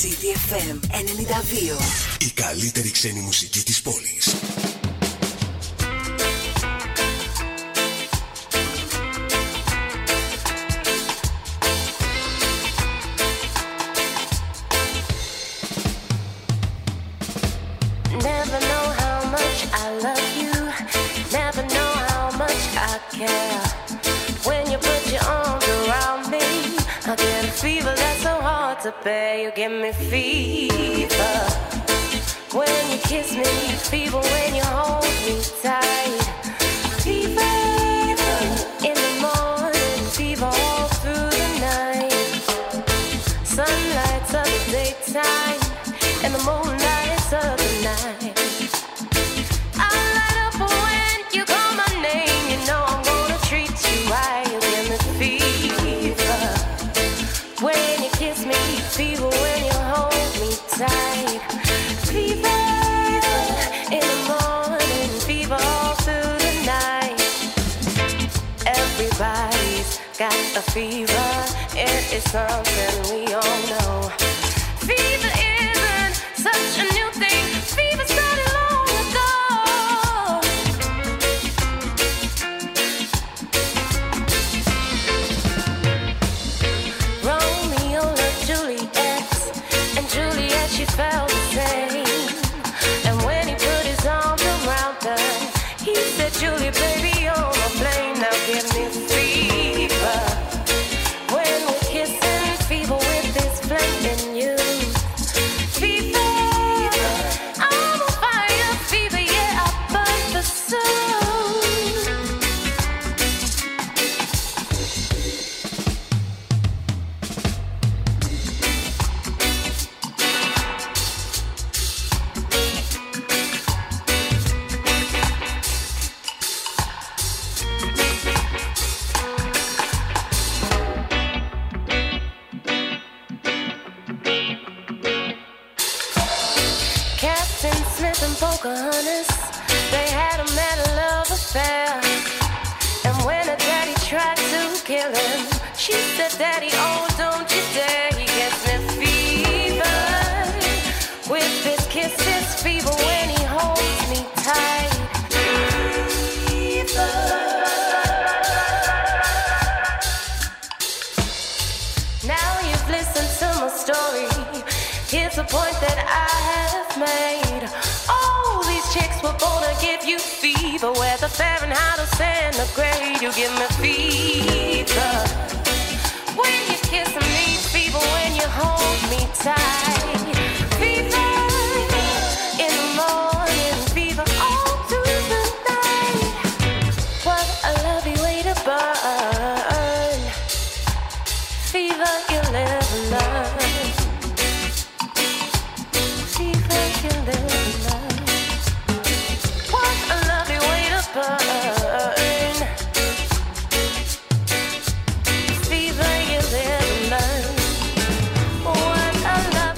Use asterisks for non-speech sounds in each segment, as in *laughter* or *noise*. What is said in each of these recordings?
CDFM 92. Η καλύτερη ξένη μουσική της πόλης. Bear. You give me fever. When you kiss me, fever when you hold me tight. myself.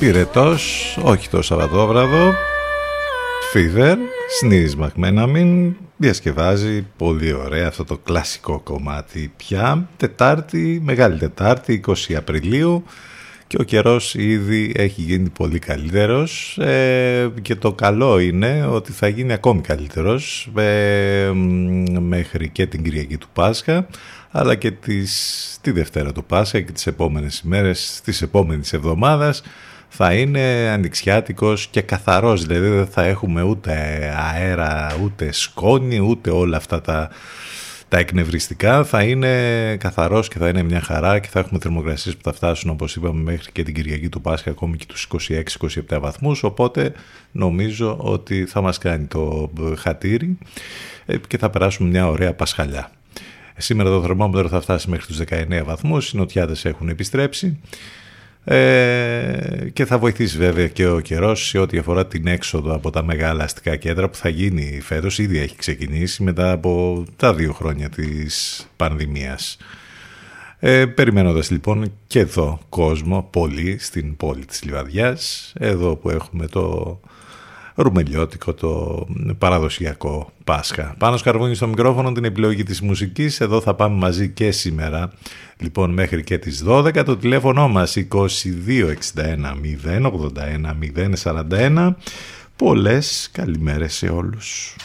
Πυρετός, όχι το Σαββατόβραδο. Φίδερ, συνείδησμα να μην διασκευάζει πολύ ωραία αυτό το κλασικό κομμάτι πια. Τετάρτη, Μεγάλη Τετάρτη, 20 Απριλίου και ο καιρός ήδη έχει γίνει πολύ καλύτερος ε, και το καλό είναι ότι θα γίνει ακόμη καλύτερος ε, μ, μέχρι και την Κυριακή του Πάσχα αλλά και τις, τη Δευτέρα του Πάσχα και τις επόμενες ημέρες της επόμενης εβδομάδας θα είναι ανοιξιάτικος και καθαρός, δηλαδή δεν θα έχουμε ούτε αέρα, ούτε σκόνη, ούτε όλα αυτά τα, τα εκνευριστικά. Θα είναι καθαρός και θα είναι μια χαρά και θα έχουμε θερμοκρασίες που θα φτάσουν όπως είπαμε μέχρι και την Κυριακή του Πάσχα ακόμη και τους 26-27 βαθμούς, οπότε νομίζω ότι θα μας κάνει το χατήρι ε, και θα περάσουμε μια ωραία Πασχαλιά. Σήμερα το θερμόμετρο θα φτάσει μέχρι τους 19 βαθμούς, οι νοτιάδες έχουν επιστρέψει ε, και θα βοηθήσει βέβαια και ο καιρός σε ό,τι αφορά την έξοδο από τα μεγάλα αστικά κέντρα που θα γίνει φέτος, ήδη έχει ξεκινήσει μετά από τα δύο χρόνια της πανδημίας. Ε, περιμένοντας λοιπόν και εδώ κόσμο, πολύ στην πόλη της Λιβαδιάς, εδώ που έχουμε το ρουμελιώτικο το παραδοσιακό Πάσχα. Πάνω σκαρβούνι στο μικρόφωνο την επιλογή της μουσικής. Εδώ θα πάμε μαζί και σήμερα. Λοιπόν μέχρι και τις 12 το τηλέφωνο μας 2261 081 041. Πολλές καλημέρες σε όλους.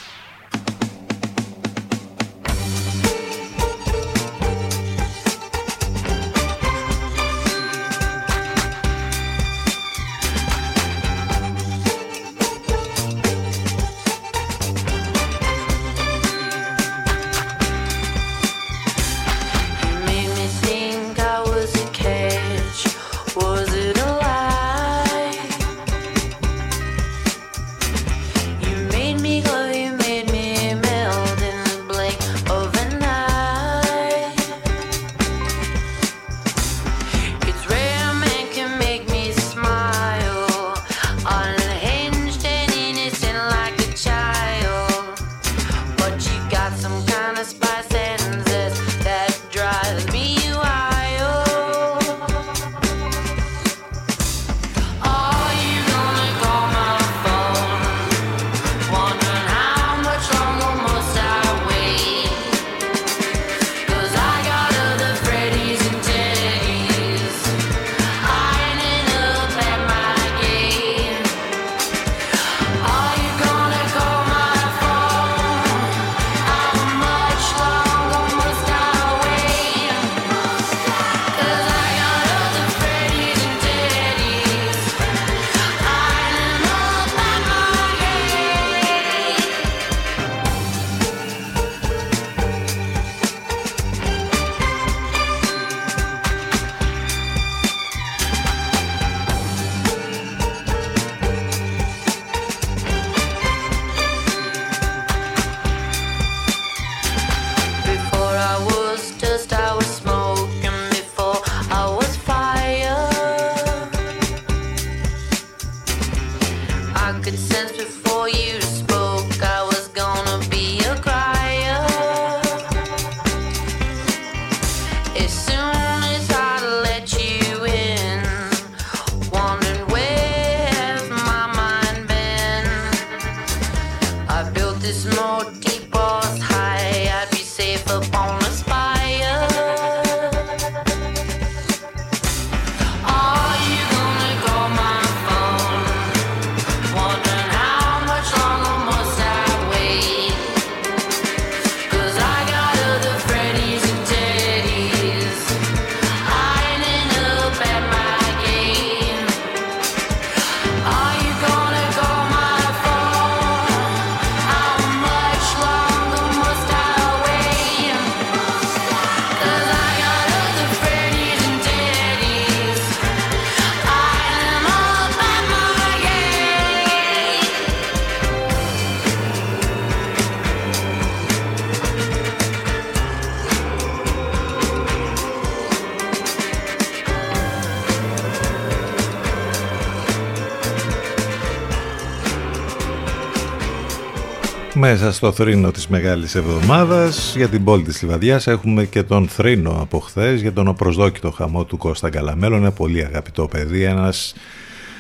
Μέσα στο θρήνο της Μεγάλης Εβδομάδας για την πόλη της Λιβαδιάς έχουμε και τον θρήνο από χθες για τον απροσδόκητο χαμό του Κώστα Καλαμέλο. Είναι πολύ αγαπητό παιδί, ένας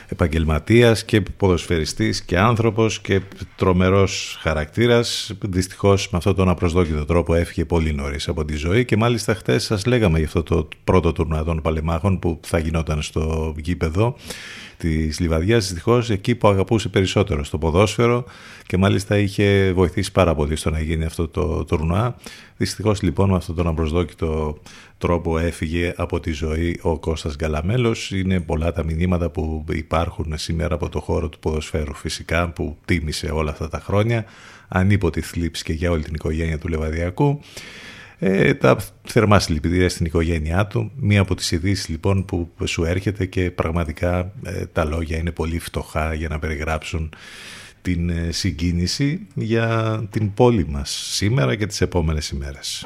επαγγελματίας και ποδοσφαιριστής και άνθρωπος και τρομερός χαρακτήρας. Δυστυχώς με αυτόν τον απροσδόκητο τρόπο έφυγε πολύ νωρίς από τη ζωή και μάλιστα χθες σας λέγαμε για αυτό το πρώτο τουρνά των παλεμάχων που θα γινόταν στο γήπεδο της Λιβαδιάς δυστυχώς εκεί που αγαπούσε περισσότερο στο ποδόσφαιρο και μάλιστα είχε βοηθήσει πάρα πολύ στο να γίνει αυτό το τουρνουά. Δυστυχώς λοιπόν με αυτόν τον απροσδόκητο τρόπο έφυγε από τη ζωή ο Κώστας Γκαλαμέλος. Είναι πολλά τα μηνύματα που υπάρχουν σήμερα από το χώρο του ποδοσφαίρου φυσικά που τίμησε όλα αυτά τα χρόνια. Ανίποτη θλίψη και για όλη την οικογένεια του Λεβαδιακού. Ε, τα θερμά συλληπιτήρια στην οικογένειά του. Μία από τις ειδήσεις λοιπόν που σου έρχεται και πραγματικά ε, τα λόγια είναι πολύ φτωχά για να περιγράψουν την ε, συγκίνηση για την πόλη μας σήμερα και τις επόμενες ημέρες.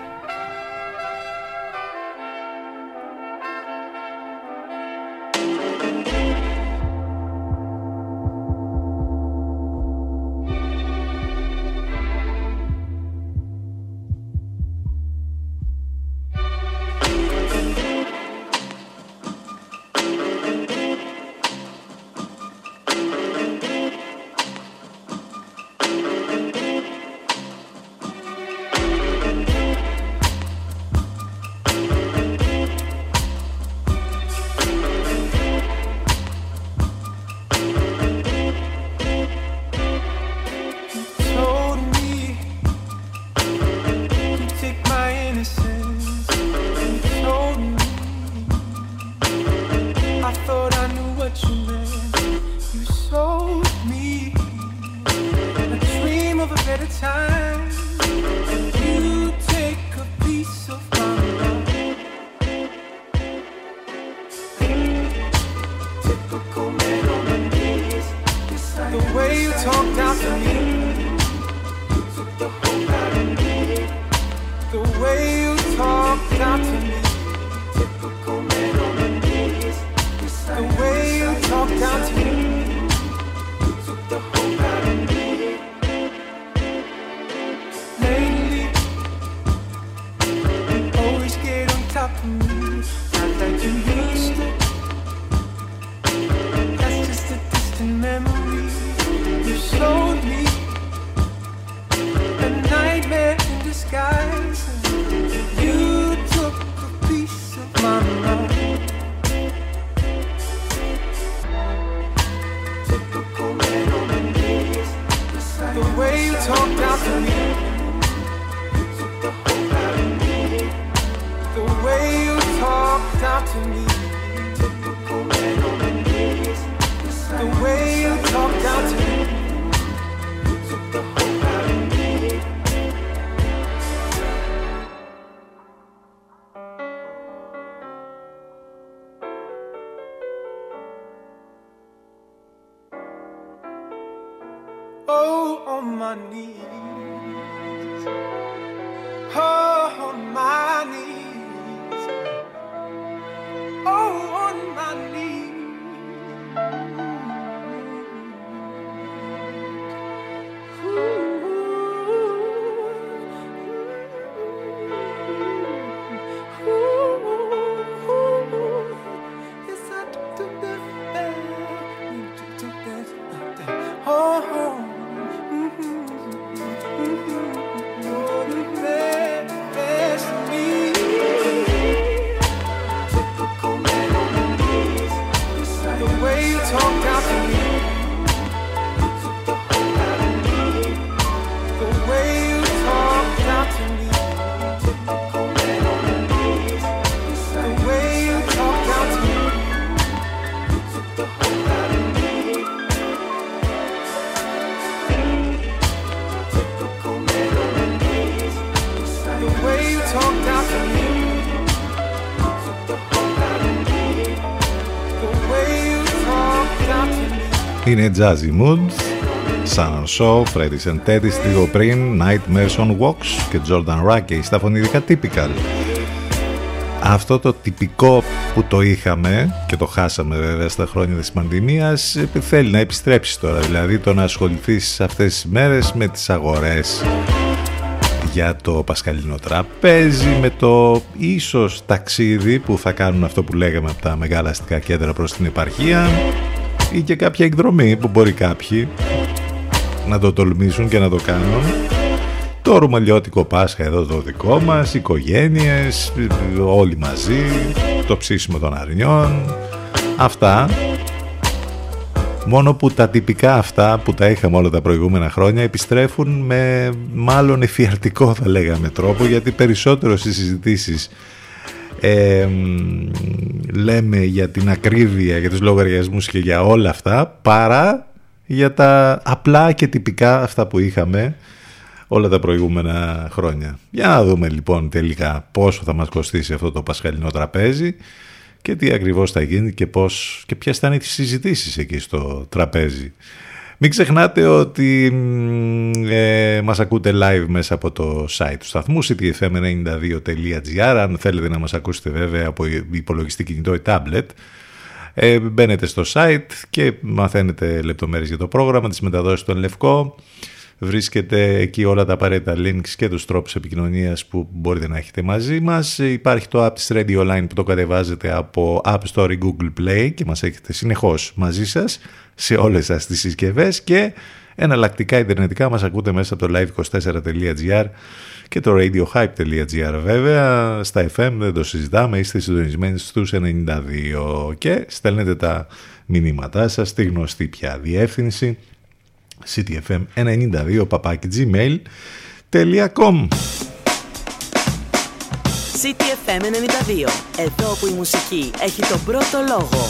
Είναι Jazzy Mood, Sun Show, Freddy's and Teddy's, λίγο πριν, Nightmares on Walks και Jordan Rackey στα φωνηδικά Typical. Αυτό το τυπικό που το είχαμε και το χάσαμε βέβαια στα χρόνια της πανδημίας θέλει να επιστρέψεις τώρα, δηλαδή το να ασχοληθείς αυτές τις μέρες με τις αγορές για το Πασχαλινό Τραπέζι, με το ίσως ταξίδι που θα κάνουν αυτό που λέγαμε από τα μεγάλα αστικά κέντρα προς την επαρχία ή και κάποια εκδρομή που μπορεί κάποιοι να το τολμήσουν και να το κάνουν. Το ρουμαλιώτικο Πάσχα εδώ το δικό μας, οικογένειες, όλοι μαζί, το ψήσιμο των αρνιών, αυτά. Μόνο που τα τυπικά αυτά που τα είχαμε όλα τα προηγούμενα χρόνια επιστρέφουν με μάλλον εφιαρτικό θα λέγαμε τρόπο γιατί περισσότερο στις συζητήσεις λέμε για την ακρίβεια, για τους λογαριασμούς και για όλα αυτά παρά για τα απλά και τυπικά αυτά που είχαμε όλα τα προηγούμενα χρόνια. Για να δούμε λοιπόν τελικά πόσο θα μας κοστίσει αυτό το πασχαλινό τραπέζι και τι ακριβώς θα γίνει και, πώς, και ποιες θα είναι οι συζητήσεις εκεί στο τραπέζι. Μην ξεχνάτε ότι ε, μας ακούτε live μέσα από το site του σταθμού ctfm92.gr αν θέλετε να μας ακούσετε βέβαια από υπολογιστή κινητό ή tablet. Ε, μπαίνετε στο site και μαθαίνετε λεπτομέρειες για το πρόγραμμα, τις μεταδόσεις στον Λευκό Βρίσκεται εκεί όλα τα απαραίτητα links και τους τρόπους επικοινωνίας που μπορείτε να έχετε μαζί μας. Υπάρχει το app της Radio Line που το κατεβάζετε από App Store ή Google Play και μας έχετε συνεχώς μαζί σας σε όλες σας τις συσκευές και εναλλακτικά ιντερνετικά μας ακούτε μέσα από το live24.gr και το radiohype.gr βέβαια στα FM δεν το συζητάμε είστε συντονισμένοι στους 92 και στέλνετε τα μηνύματά σας στη γνωστή πια διεύθυνση ctfm92 papakigmail.com CTFM 92 Εδώ που η μουσική έχει τον πρώτο λόγο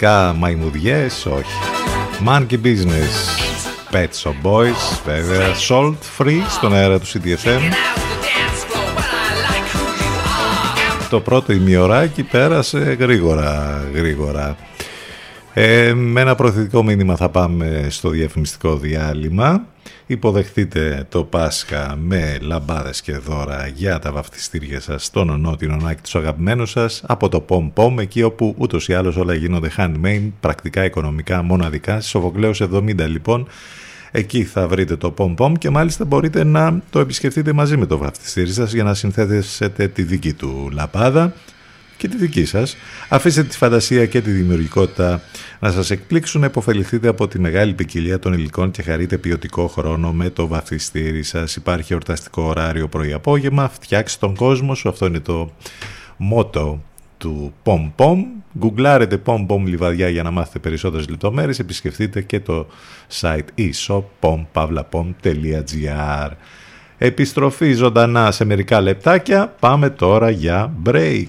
Μεταφορικά μαϊμουδιές, όχι. Monkey Business, Pet Shop Boys, βέβαια, Salt Free στον αέρα του CDFM. Το πρώτο ημιωράκι πέρασε γρήγορα, γρήγορα. Ε, με ένα προθετικό μήνυμα θα πάμε στο διαφημιστικό διάλειμμα. Υποδεχτείτε το Πάσχα με λαμπάδες και δώρα για τα βαφτιστήρια σας στον νότιο άκη τους αγαπημένους σας από το Pom Pom εκεί όπου ούτως ή άλλως όλα γίνονται handmade, πρακτικά οικονομικά μοναδικά. Στις Σοφοκλέους 70 λοιπόν Εκεί θα βρείτε το Pom Pom και μάλιστα μπορείτε να το επισκεφτείτε μαζί με το βαφτιστήρι σας για να συνθέσετε τη δική του λαμπάδα και τη δική σας. Αφήστε τη φαντασία και τη δημιουργικότητα να σας εκπλήξουν, επωφεληθείτε από τη μεγάλη ποικιλία των υλικών και χαρείτε ποιοτικό χρόνο με το βαφτιστήρι σας. Υπάρχει ορταστικό ωράριο πρωί-απόγευμα, φτιάξτε τον κόσμο σου, αυτό είναι το μότο του Pom Pom. Γκουγκλάρετε Pom Pom Λιβαδιά για να μάθετε περισσότερες λεπτομέρειες. Επισκεφτείτε και το site e-shop pompavlapom.gr Επιστροφή ζωντανά σε μερικά λεπτάκια. Πάμε τώρα για break.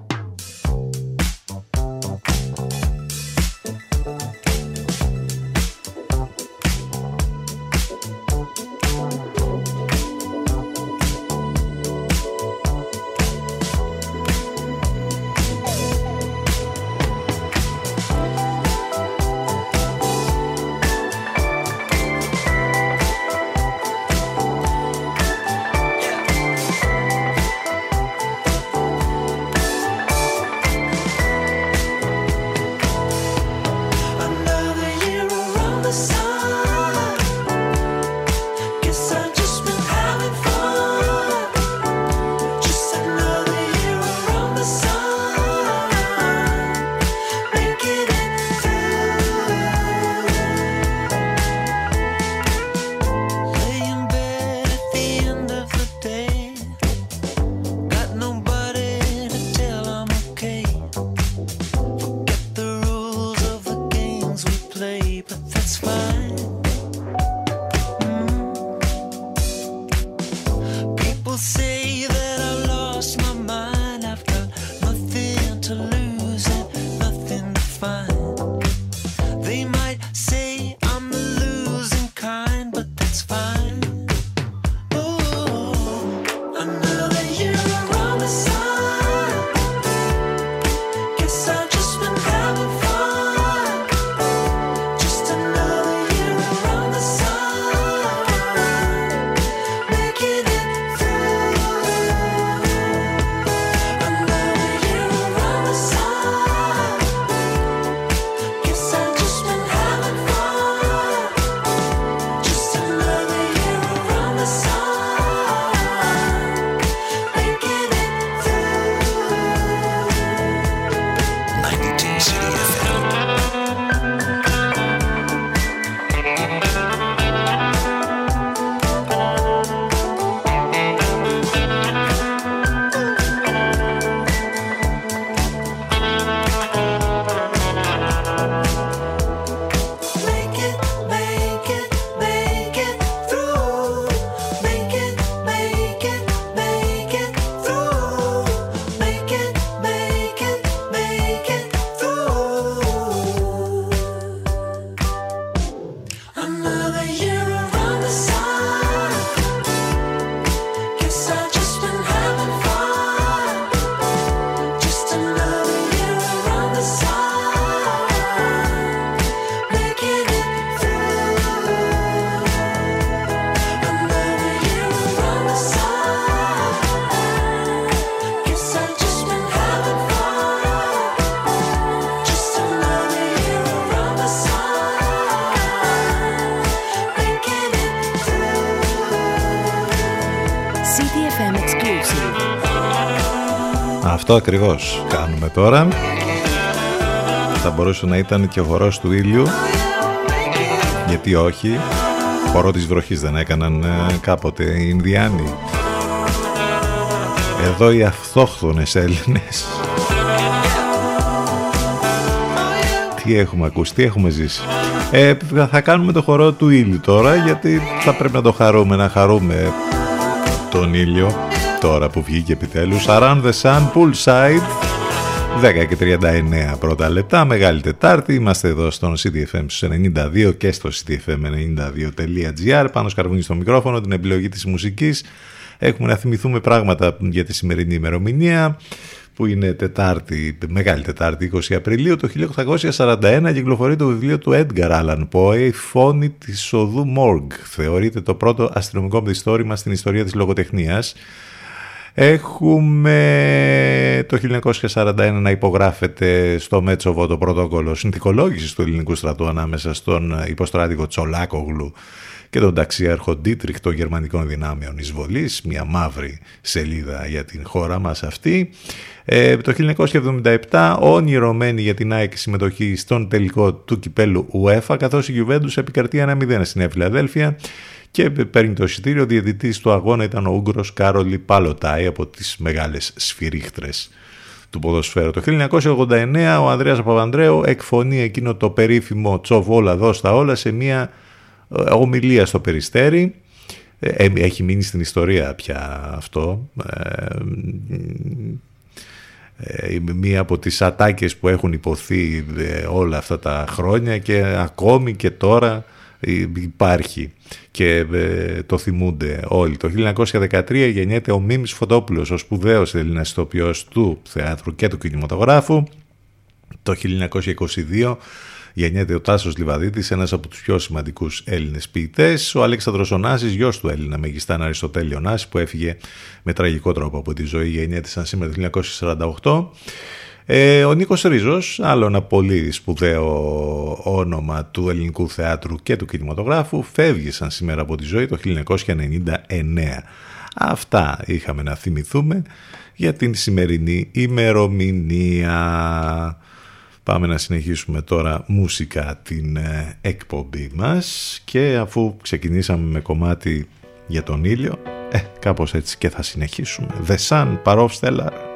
Αυτό ακριβώς κάνουμε τώρα. Θα μπορούσε να ήταν και ο χορός του ήλιου. Γιατί όχι. Χορό της βροχής δεν έκαναν ε, κάποτε οι Ινδιάνοι. Εδώ οι αυτόχθονες Έλληνες. Τι έχουμε ακούσει, τι έχουμε ζήσει. Ε, θα κάνουμε το χορό του ήλιου τώρα γιατί θα πρέπει να το χαρούμε, να χαρούμε τον ήλιο τώρα που βγήκε επιτέλους. Around the Sun, Poolside, 10 και 39 πρώτα λεπτά, Μεγάλη Τετάρτη. Είμαστε εδώ στον CDFM 92 και στο cdfm92.gr. Πάνω σκαρβούνι στο μικρόφωνο, την επιλογή της μουσικής. Έχουμε να θυμηθούμε πράγματα για τη σημερινή ημερομηνία που είναι Τετάρτη, Μεγάλη Τετάρτη 20 Απριλίου το 1841 κυκλοφορεί το βιβλίο του Edgar Allan Poe «Η φόνη της οδού Μόργ». Θεωρείται το πρώτο αστυνομικό μυθιστόρημα στην ιστορία της λογοτεχνίας. Έχουμε το 1941 να υπογράφεται στο Μέτσοβο το πρωτόκολλο συνθηκολόγησης του ελληνικού στρατού ανάμεσα στον υποστράτηγο Τσολάκογλου και τον ταξιάρχο Ντίτριχ των γερμανικών δυνάμεων εισβολής, μια μαύρη σελίδα για την χώρα μας αυτή. Ε, το 1977 όνειρωμένη για την ΑΕΚ συμμετοχή στον τελικό του κυπέλου UEFA καθώς η Juventus επικρατεί ένα 0 στην Φιλαδέλφια και παίρνει το εισιτήριο. Ο διαιτητής του αγώνα ήταν ο Ούγγρος Κάρολι Παλωτάη από τις μεγάλες σφυρίχτρες του ποδοσφαίρου. Το 1989 ο Ανδρέας Παπανδρέου εκφωνεί εκείνο το περίφημο τσοβ όλα δώστα όλα σε μια ε, ομιλία στο Περιστέρι. Ε, έχει μείνει στην ιστορία πια αυτό. Ε, μία από τις ατάκες που έχουν υποθεί όλα αυτά τα χρόνια και ακόμη και τώρα υπάρχει και το θυμούνται όλοι. Το 1913 γεννιέται ο Μίμης Φωτόπουλος, ο σπουδαίος Έλληνας ηθοποιός του θεάτρου και του κινηματογράφου. Το 1922 γεννιέται ο Τάσος Λιβαδίτης, ένας από τους πιο σημαντικούς Έλληνες ποιητές. Ο Αλέξανδρος Ωνάσης, γιος του Έλληνα Μεγιστάν Αριστοτέλη Ωνάση, που έφυγε με τραγικό τρόπο από τη ζωή, γεννιέται σαν σήμερα το 1948. Ε, ο Νίκος Ρίζος, άλλο ένα πολύ σπουδαίο όνομα του ελληνικού θεάτρου και του κινηματογράφου, φεύγει σαν σήμερα από τη ζωή το 1999. Αυτά είχαμε να θυμηθούμε για την σημερινή ημερομηνία. Πάμε να συνεχίσουμε τώρα μουσικά την ε, εκπομπή μας και αφού ξεκινήσαμε με κομμάτι για τον ήλιο, ε, κάπως έτσι και θα συνεχίσουμε. The Sun, Parov Stellar.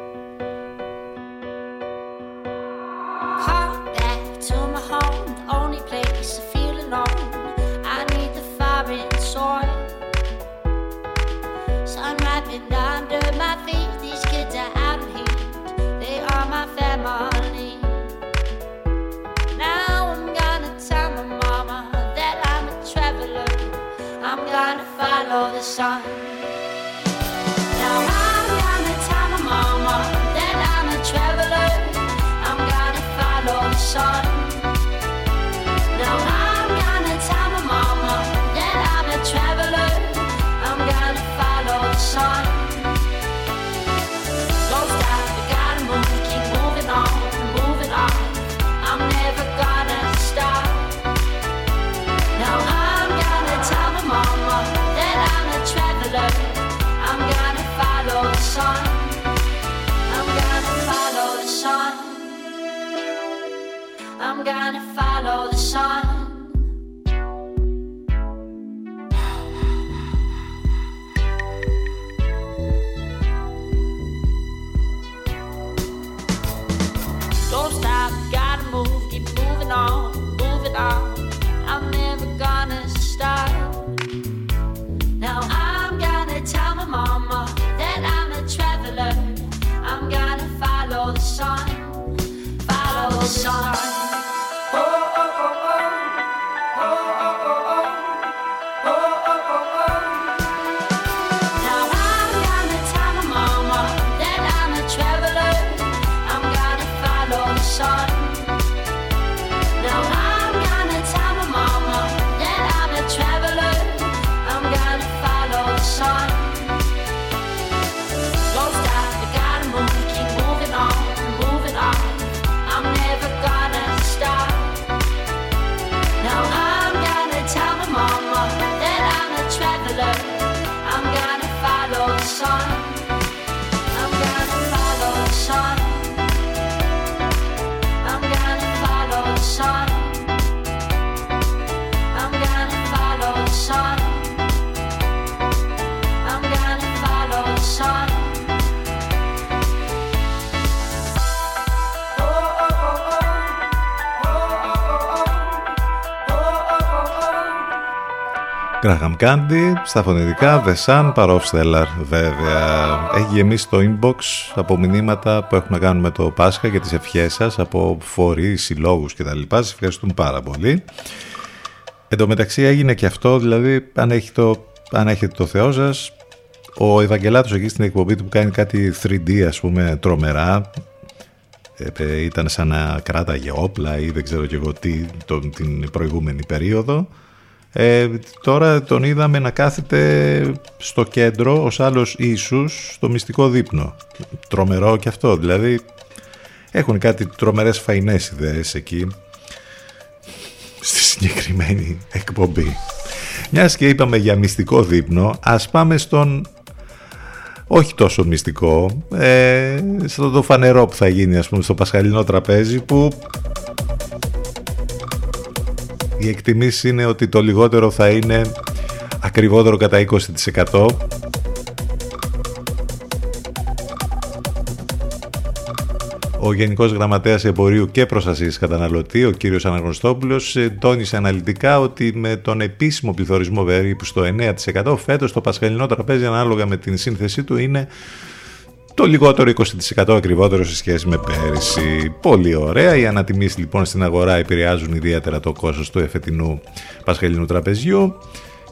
Gonna follow the sun. Graham Candy, στα φωνητικά The Sun, Parov Stellar βέβαια. Έχει γεμίσει το inbox από μηνύματα που έχουν να κάνουν με το Πάσχα και τις ευχές σας από φορείς, συλλόγους κτλ. Σας ευχαριστούμε πάρα πολύ. Εν τω μεταξύ έγινε και αυτό, δηλαδή αν, έχει το, αν έχετε το Θεό σας, ο Ευαγγελάτος εκεί στην εκπομπή του που κάνει κάτι 3D ας πούμε τρομερά, ε, ήταν σαν να κράταγε όπλα ή δεν ξέρω και εγώ τι τον, την προηγούμενη περίοδο ε, τώρα τον είδαμε να κάθεται στο κέντρο ως άλλος Ιησούς στο μυστικό δείπνο. Τρομερό και αυτό, δηλαδή έχουν κάτι τρομερές φαϊνές ιδέες εκεί στη συγκεκριμένη εκπομπή. Μιας και είπαμε για μυστικό δείπνο, ας πάμε στον όχι τόσο μυστικό, ε, στο το φανερό που θα γίνει ας πούμε στο Πασχαλινό τραπέζι που οι εκτιμήσεις είναι ότι το λιγότερο θα είναι ακριβότερο κατά 20%. Ο Γενικός Γραμματέας Εμπορίου και Προστασίας Καταναλωτή, ο κύριος Αναγνωστόπουλος, ε, τόνισε αναλυτικά ότι με τον επίσημο πληθωρισμό περίπου στο 9% φέτος το πασχαλινό τραπέζι ανάλογα με την σύνθεσή του είναι το λιγότερο 20% ακριβότερο σε σχέση με πέρυσι. Πολύ ωραία. Οι ανατιμήσεις λοιπόν στην αγορά επηρεάζουν ιδιαίτερα το κόστος του εφετινού πασχαλινού τραπεζιού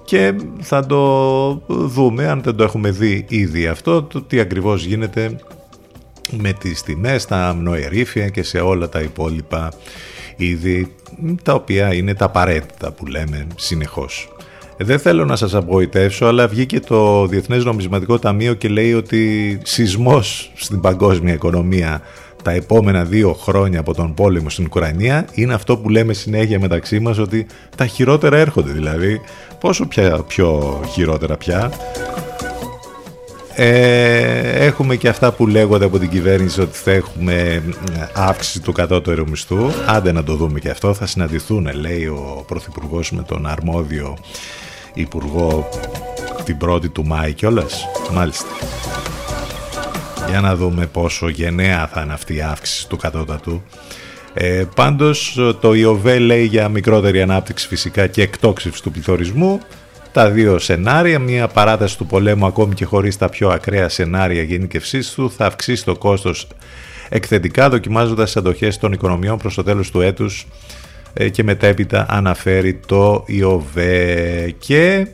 και θα το δούμε αν δεν το έχουμε δει ήδη αυτό το τι ακριβώς γίνεται με τις τιμές, τα αμνοερήφια και σε όλα τα υπόλοιπα είδη τα οποία είναι τα απαραίτητα που λέμε συνεχώς. Δεν θέλω να σας απογοητεύσω, αλλά βγήκε το Διεθνές Νομισματικό Ταμείο και λέει ότι σεισμός στην παγκόσμια οικονομία τα επόμενα δύο χρόνια από τον πόλεμο στην Ουκρανία είναι αυτό που λέμε συνέχεια μεταξύ μας ότι τα χειρότερα έρχονται δηλαδή. Πόσο πια, πιο χειρότερα πια. Ε, έχουμε και αυτά που λέγονται από την κυβέρνηση ότι θα έχουμε αύξηση του κατώτερου μισθού. Άντε να το δούμε και αυτό. Θα συναντηθούν, λέει ο Πρωθυπουργός με τον αρμόδιο Υπουργό την 1η του Μάη κιόλας. Μάλιστα. Για να δούμε πόσο γενναία θα είναι αυτή η αύξηση του κατώτατου. Ε, πάντως το ΙΟΒΕ λέει για μικρότερη ανάπτυξη φυσικά και εκτόξευση του πληθωρισμού. Τα δύο σενάρια, μια παράταση του πολέμου ακόμη και χωρίς τα πιο ακραία σενάρια γενικευσής του θα αυξήσει το κόστος εκθετικά δοκιμάζοντας τις αντοχές των οικονομιών προς το τέλος του έτους ε, και μετέπειτα αναφέρει το ΙΟΒΕ και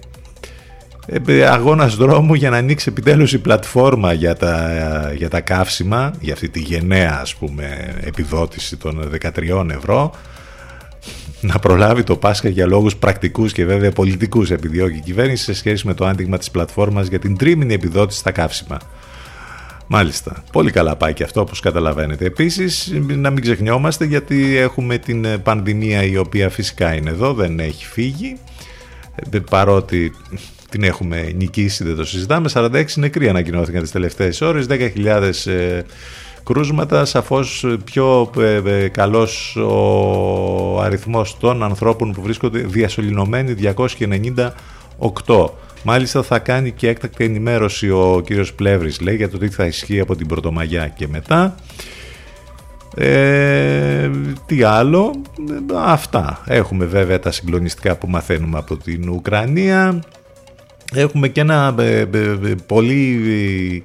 ε, αγώνας δρόμου για να ανοίξει επιτέλους η πλατφόρμα για τα, για τα καύσιμα, για αυτή τη γενναία ας πούμε επιδότηση των 13 ευρώ να προλάβει το Πάσχα για λόγους πρακτικούς και βέβαια πολιτικούς επιδιώκει η κυβέρνηση σε σχέση με το άνοιγμα της πλατφόρμας για την τρίμηνη επιδότηση στα καύσιμα. Μάλιστα. Πολύ καλά πάει και αυτό όπως καταλαβαίνετε. Επίσης να μην ξεχνιόμαστε γιατί έχουμε την ε, πανδημία η οποία φυσικά είναι εδώ, δεν έχει φύγει. Ε, παρότι την έχουμε νικήσει, δεν το συζητάμε. 46 νεκροί ανακοινώθηκαν τις τελευταίες ώρες, 10.000 ε, κρούσματα. Σαφώς πιο ε, καλός ο αριθμός των ανθρώπων που βρίσκονται διασωληνωμένοι 298. Μάλιστα θα κάνει και έκτακτη ενημέρωση ο κύριος Πλεύρης λέει για το τι θα ισχύει από την Πρωτομαγιά και μετά. Ε, τι άλλο, αυτά. Έχουμε βέβαια τα συγκλονιστικά που μαθαίνουμε από την Ουκρανία. Έχουμε και ένα ε, ε, πολύ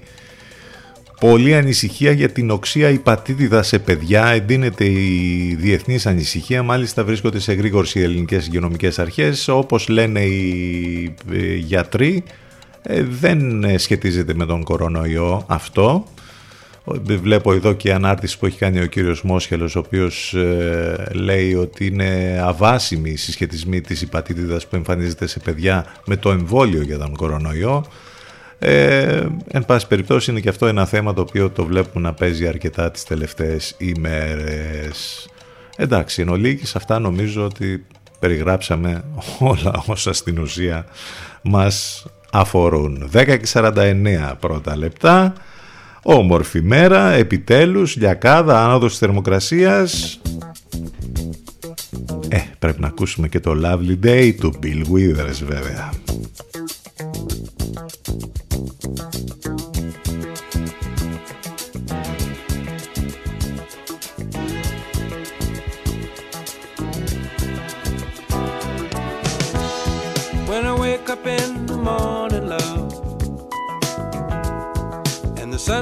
Πολύ ανησυχία για την οξία υπατήτηδα σε παιδιά. Εντείνεται η διεθνής ανησυχία. Μάλιστα βρίσκονται σε γρήγορση οι ελληνικές υγειονομικές αρχές. Όπως λένε οι ε, γιατροί, ε, δεν σχετίζεται με τον κορονοϊό αυτό. Βλέπω εδώ και ανάρτηση που έχει κάνει ο κύριος Μόσχελος, ο οποίος ε, λέει ότι είναι αβάσιμη η συσχετισμή της υπατήτηδας που εμφανίζεται σε παιδιά με το εμβόλιο για τον κορονοϊό. Ε, εν πάση περιπτώσει είναι και αυτό ένα θέμα το οποίο το βλέπουμε να παίζει αρκετά τις τελευταίες ημέρες. Εντάξει, εν ολίγης αυτά νομίζω ότι περιγράψαμε όλα όσα στην ουσία μας αφορούν. 10 και 49 πρώτα λεπτά, όμορφη μέρα, επιτέλους, λιακάδα, άνοδος της θερμοκρασίας. Ε, πρέπει να ακούσουμε και το Lovely Day του Bill Withers βέβαια.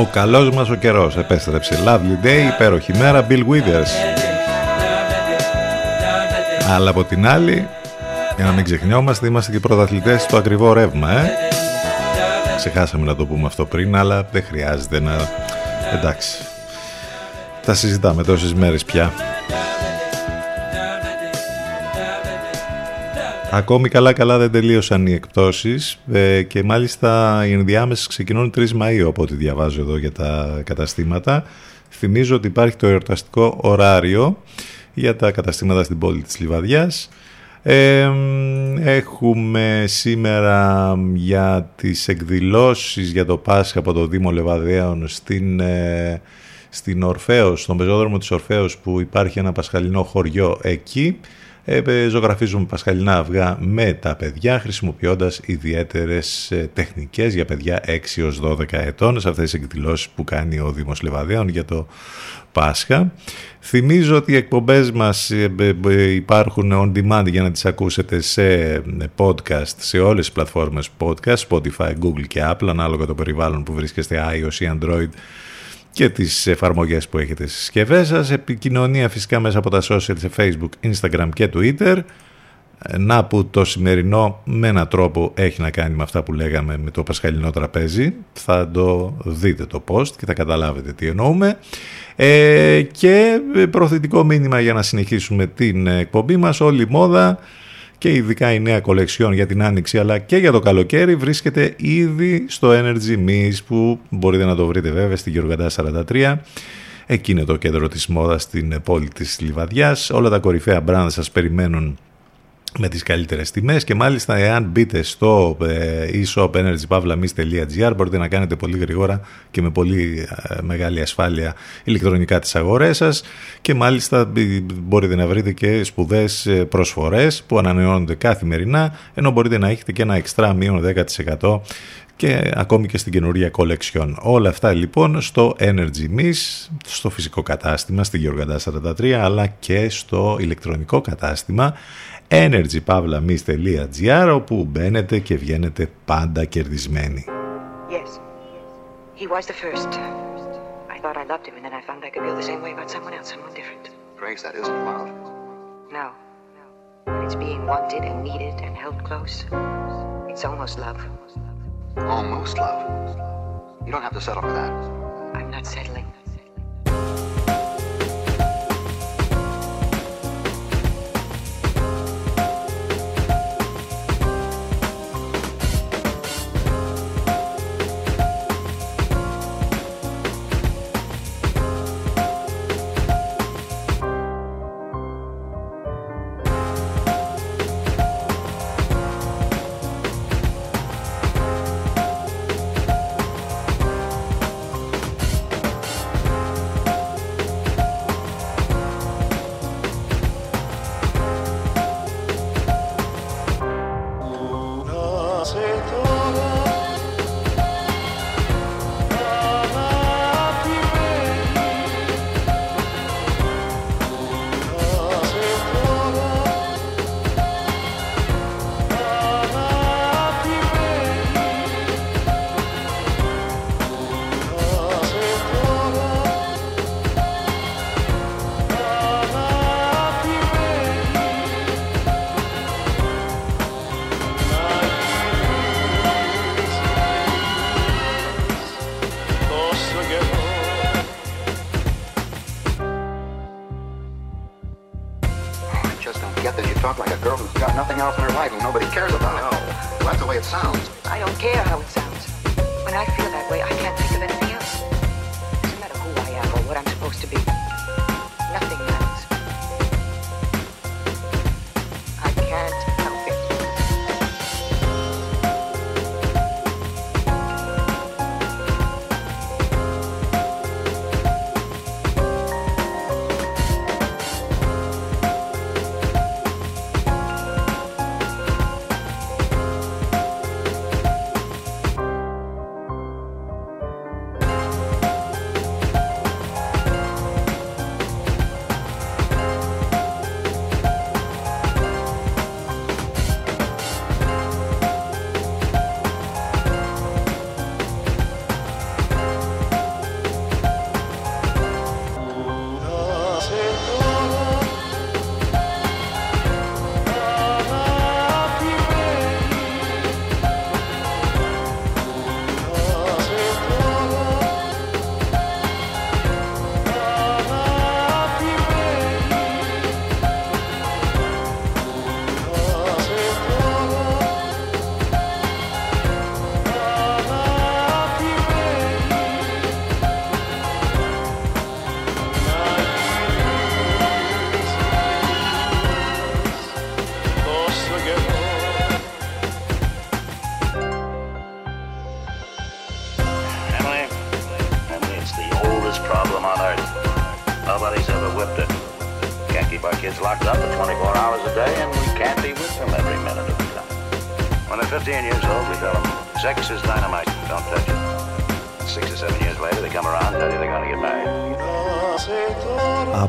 Ο καλός μας ο καιρός επέστρεψε. Lovely day, υπέροχη μέρα, Bill Withers. Αλλά από την άλλη, για να μην ξεχνιόμαστε, είμαστε και πρωταθλητές στο ακριβό ρεύμα, ε. Ξεχάσαμε να το πούμε αυτό πριν, αλλά δεν χρειάζεται να... Εντάξει. Τα συζητάμε τόσες μέρες πια. Ακόμη καλά καλά δεν τελείωσαν οι εκπτώσεις ε, και μάλιστα οι ενδιάμεσες ξεκινούν 3 Μαΐου από ό,τι διαβάζω εδώ για τα καταστήματα. Θυμίζω ότι υπάρχει το εορταστικό ωράριο για τα καταστήματα στην πόλη της Λιβαδιάς. Ε, έχουμε σήμερα για τις εκδηλώσεις για το Πάσχα από το Δήμο Λεβαδέων στην, ε, στην Ορφέως, στον πεζόδρομο της Ορφέως που υπάρχει ένα πασχαλινό χωριό εκεί. Ε, ζωγραφίζουμε πασχαλινά αυγά με τα παιδιά χρησιμοποιώντας ιδιαίτερες ε, τεχνικές για παιδιά 6 έως 12 ετών σε αυτές τις εκδηλώσεις που κάνει ο Δήμος Λεβαδέων για το Πάσχα. Θυμίζω ότι οι εκπομπές μας υπάρχουν on demand για να τις ακούσετε σε podcast, σε όλες τις πλατφόρμες podcast, Spotify, Google και Apple, ανάλογα το περιβάλλον που βρίσκεστε iOS ή Android και τις εφαρμογές που έχετε στις συσκευές σας. Επικοινωνία φυσικά μέσα από τα social σε Facebook, Instagram και Twitter. Να που το σημερινό με έναν τρόπο έχει να κάνει με αυτά που λέγαμε με το πασχαλινό τραπέζι. Θα το δείτε το post και θα καταλάβετε τι εννοούμε. Ε, και προθετικό μήνυμα για να συνεχίσουμε την εκπομπή μας. Όλη η μόδα και ειδικά η νέα κολεξιόν για την άνοιξη αλλά και για το καλοκαίρι βρίσκεται ήδη στο Energy Miss που μπορείτε να το βρείτε βέβαια στη Γεωργαντά 43 Εκεί είναι το κέντρο της μόδας στην πόλη της Λιβαδιάς. Όλα τα κορυφαία μπράντα σας περιμένουν με τις καλύτερες τιμές και μάλιστα εάν μπείτε στο ε, e-shop energypavlamis.gr μπορείτε να κάνετε πολύ γρήγορα και με πολύ ε, μεγάλη ασφάλεια ηλεκτρονικά τις αγορές σας και μάλιστα μπορείτε να βρείτε και σπουδές ε, προσφορές που ανανεώνονται καθημερινά ενώ μπορείτε να έχετε και ένα εξτρά μείον 10% και ακόμη και στην καινούργια collection. Όλα αυτά λοιπόν στο Energy Miss, στο φυσικό κατάστημα στη Γεωργαντά 43 αλλά και στο ηλεκτρονικό κατάστημα energypavlamis.gr όπου μπαίνετε και βγαίνετε πάντα κερδισμένοι. Yes. He was the first. I thought I loved him and then I found I could feel the same way about someone else, someone different. Grace, that isn't love. No. When it's being wanted and needed and held close, it's almost love. Almost love. You don't have to settle for that. I'm not settling.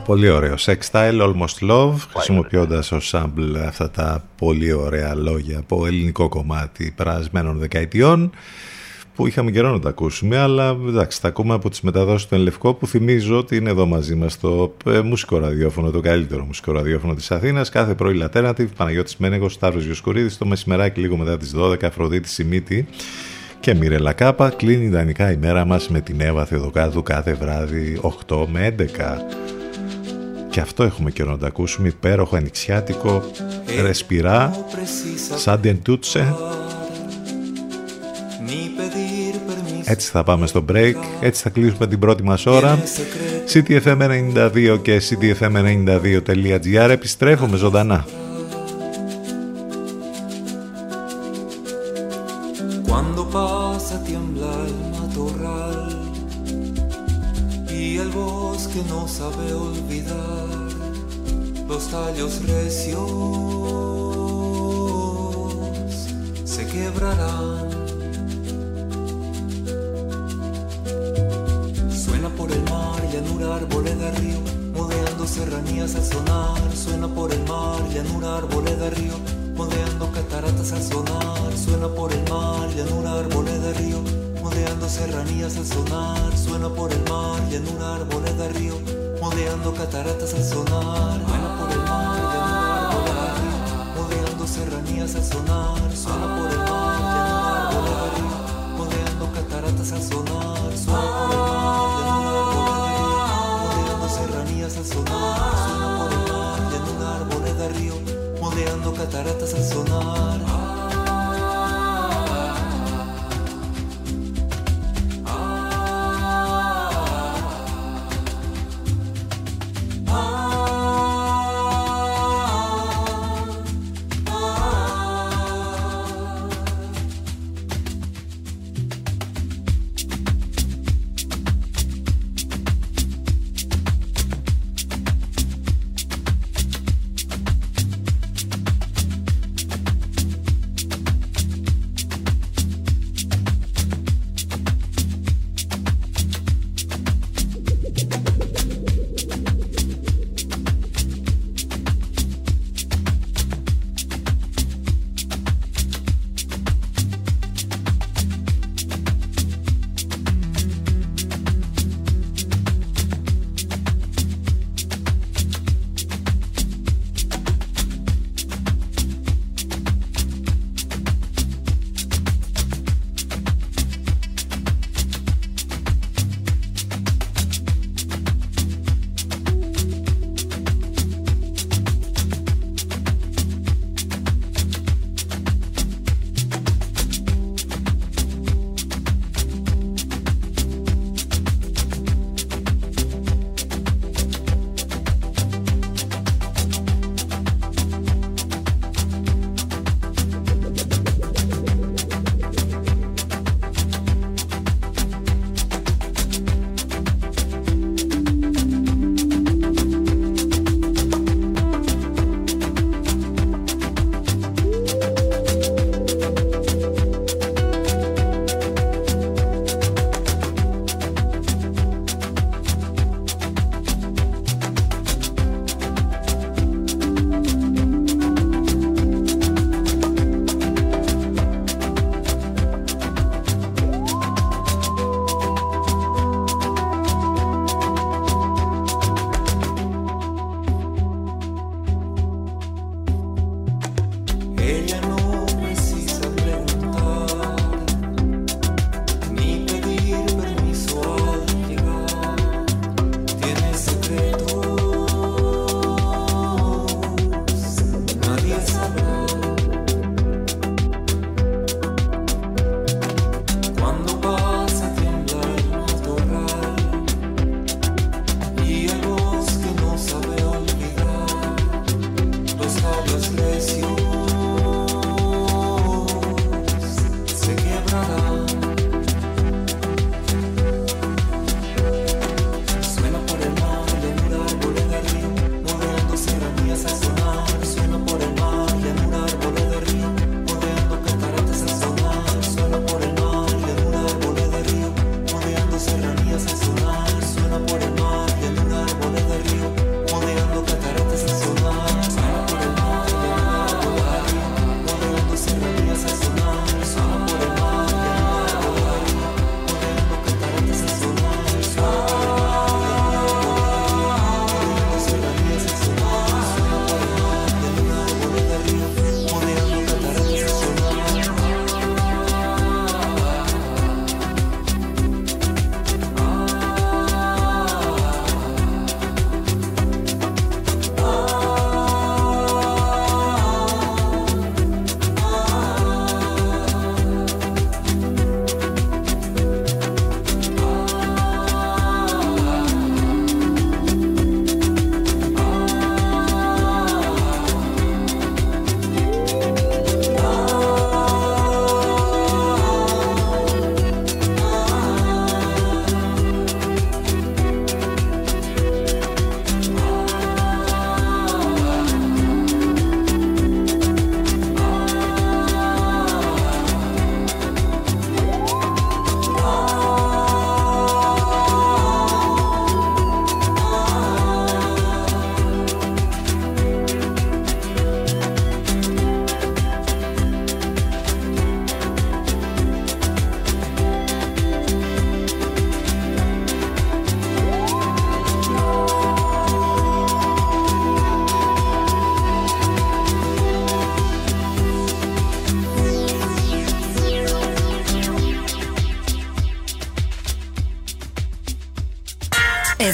Πολύ ωραίο. Sex Style, Almost Love, χρησιμοποιώντας ως sample αυτά τα πολύ ωραία λόγια από ελληνικό κομμάτι περασμένων δεκαετιών που είχαμε καιρό να τα ακούσουμε, αλλά εντάξει, τα ακούμε από τις μεταδόσεις του Ενλευκό που θυμίζω ότι είναι εδώ μαζί μας το ε, μουσικό ραδιόφωνο, το καλύτερο μουσικό ραδιόφωνο της Αθήνας, κάθε πρωί Alternative, Παναγιώτης Μένεγος, Σταύρος Γιοσκουρίδης, το μεσημεράκι λίγο μετά τις 12, Αφροδίτη Σιμίτη και Μιρέλα Κάπα, κλείνει ιδανικά η μέρα μας με την Εύα Θεοδοκάδου κάθε βράδυ 8 με 11. Και αυτό έχουμε καιρό να το ακούσουμε. Υπέροχο, ανοιξιάτικο, ρεσπιρά, σαν τεντούτσε. Έτσι θα πάμε στο break, έτσι θα κλείσουμε την πρώτη μας ώρα. CTFM92 και CTFM92.gr επιστρέφουμε ζωντανά.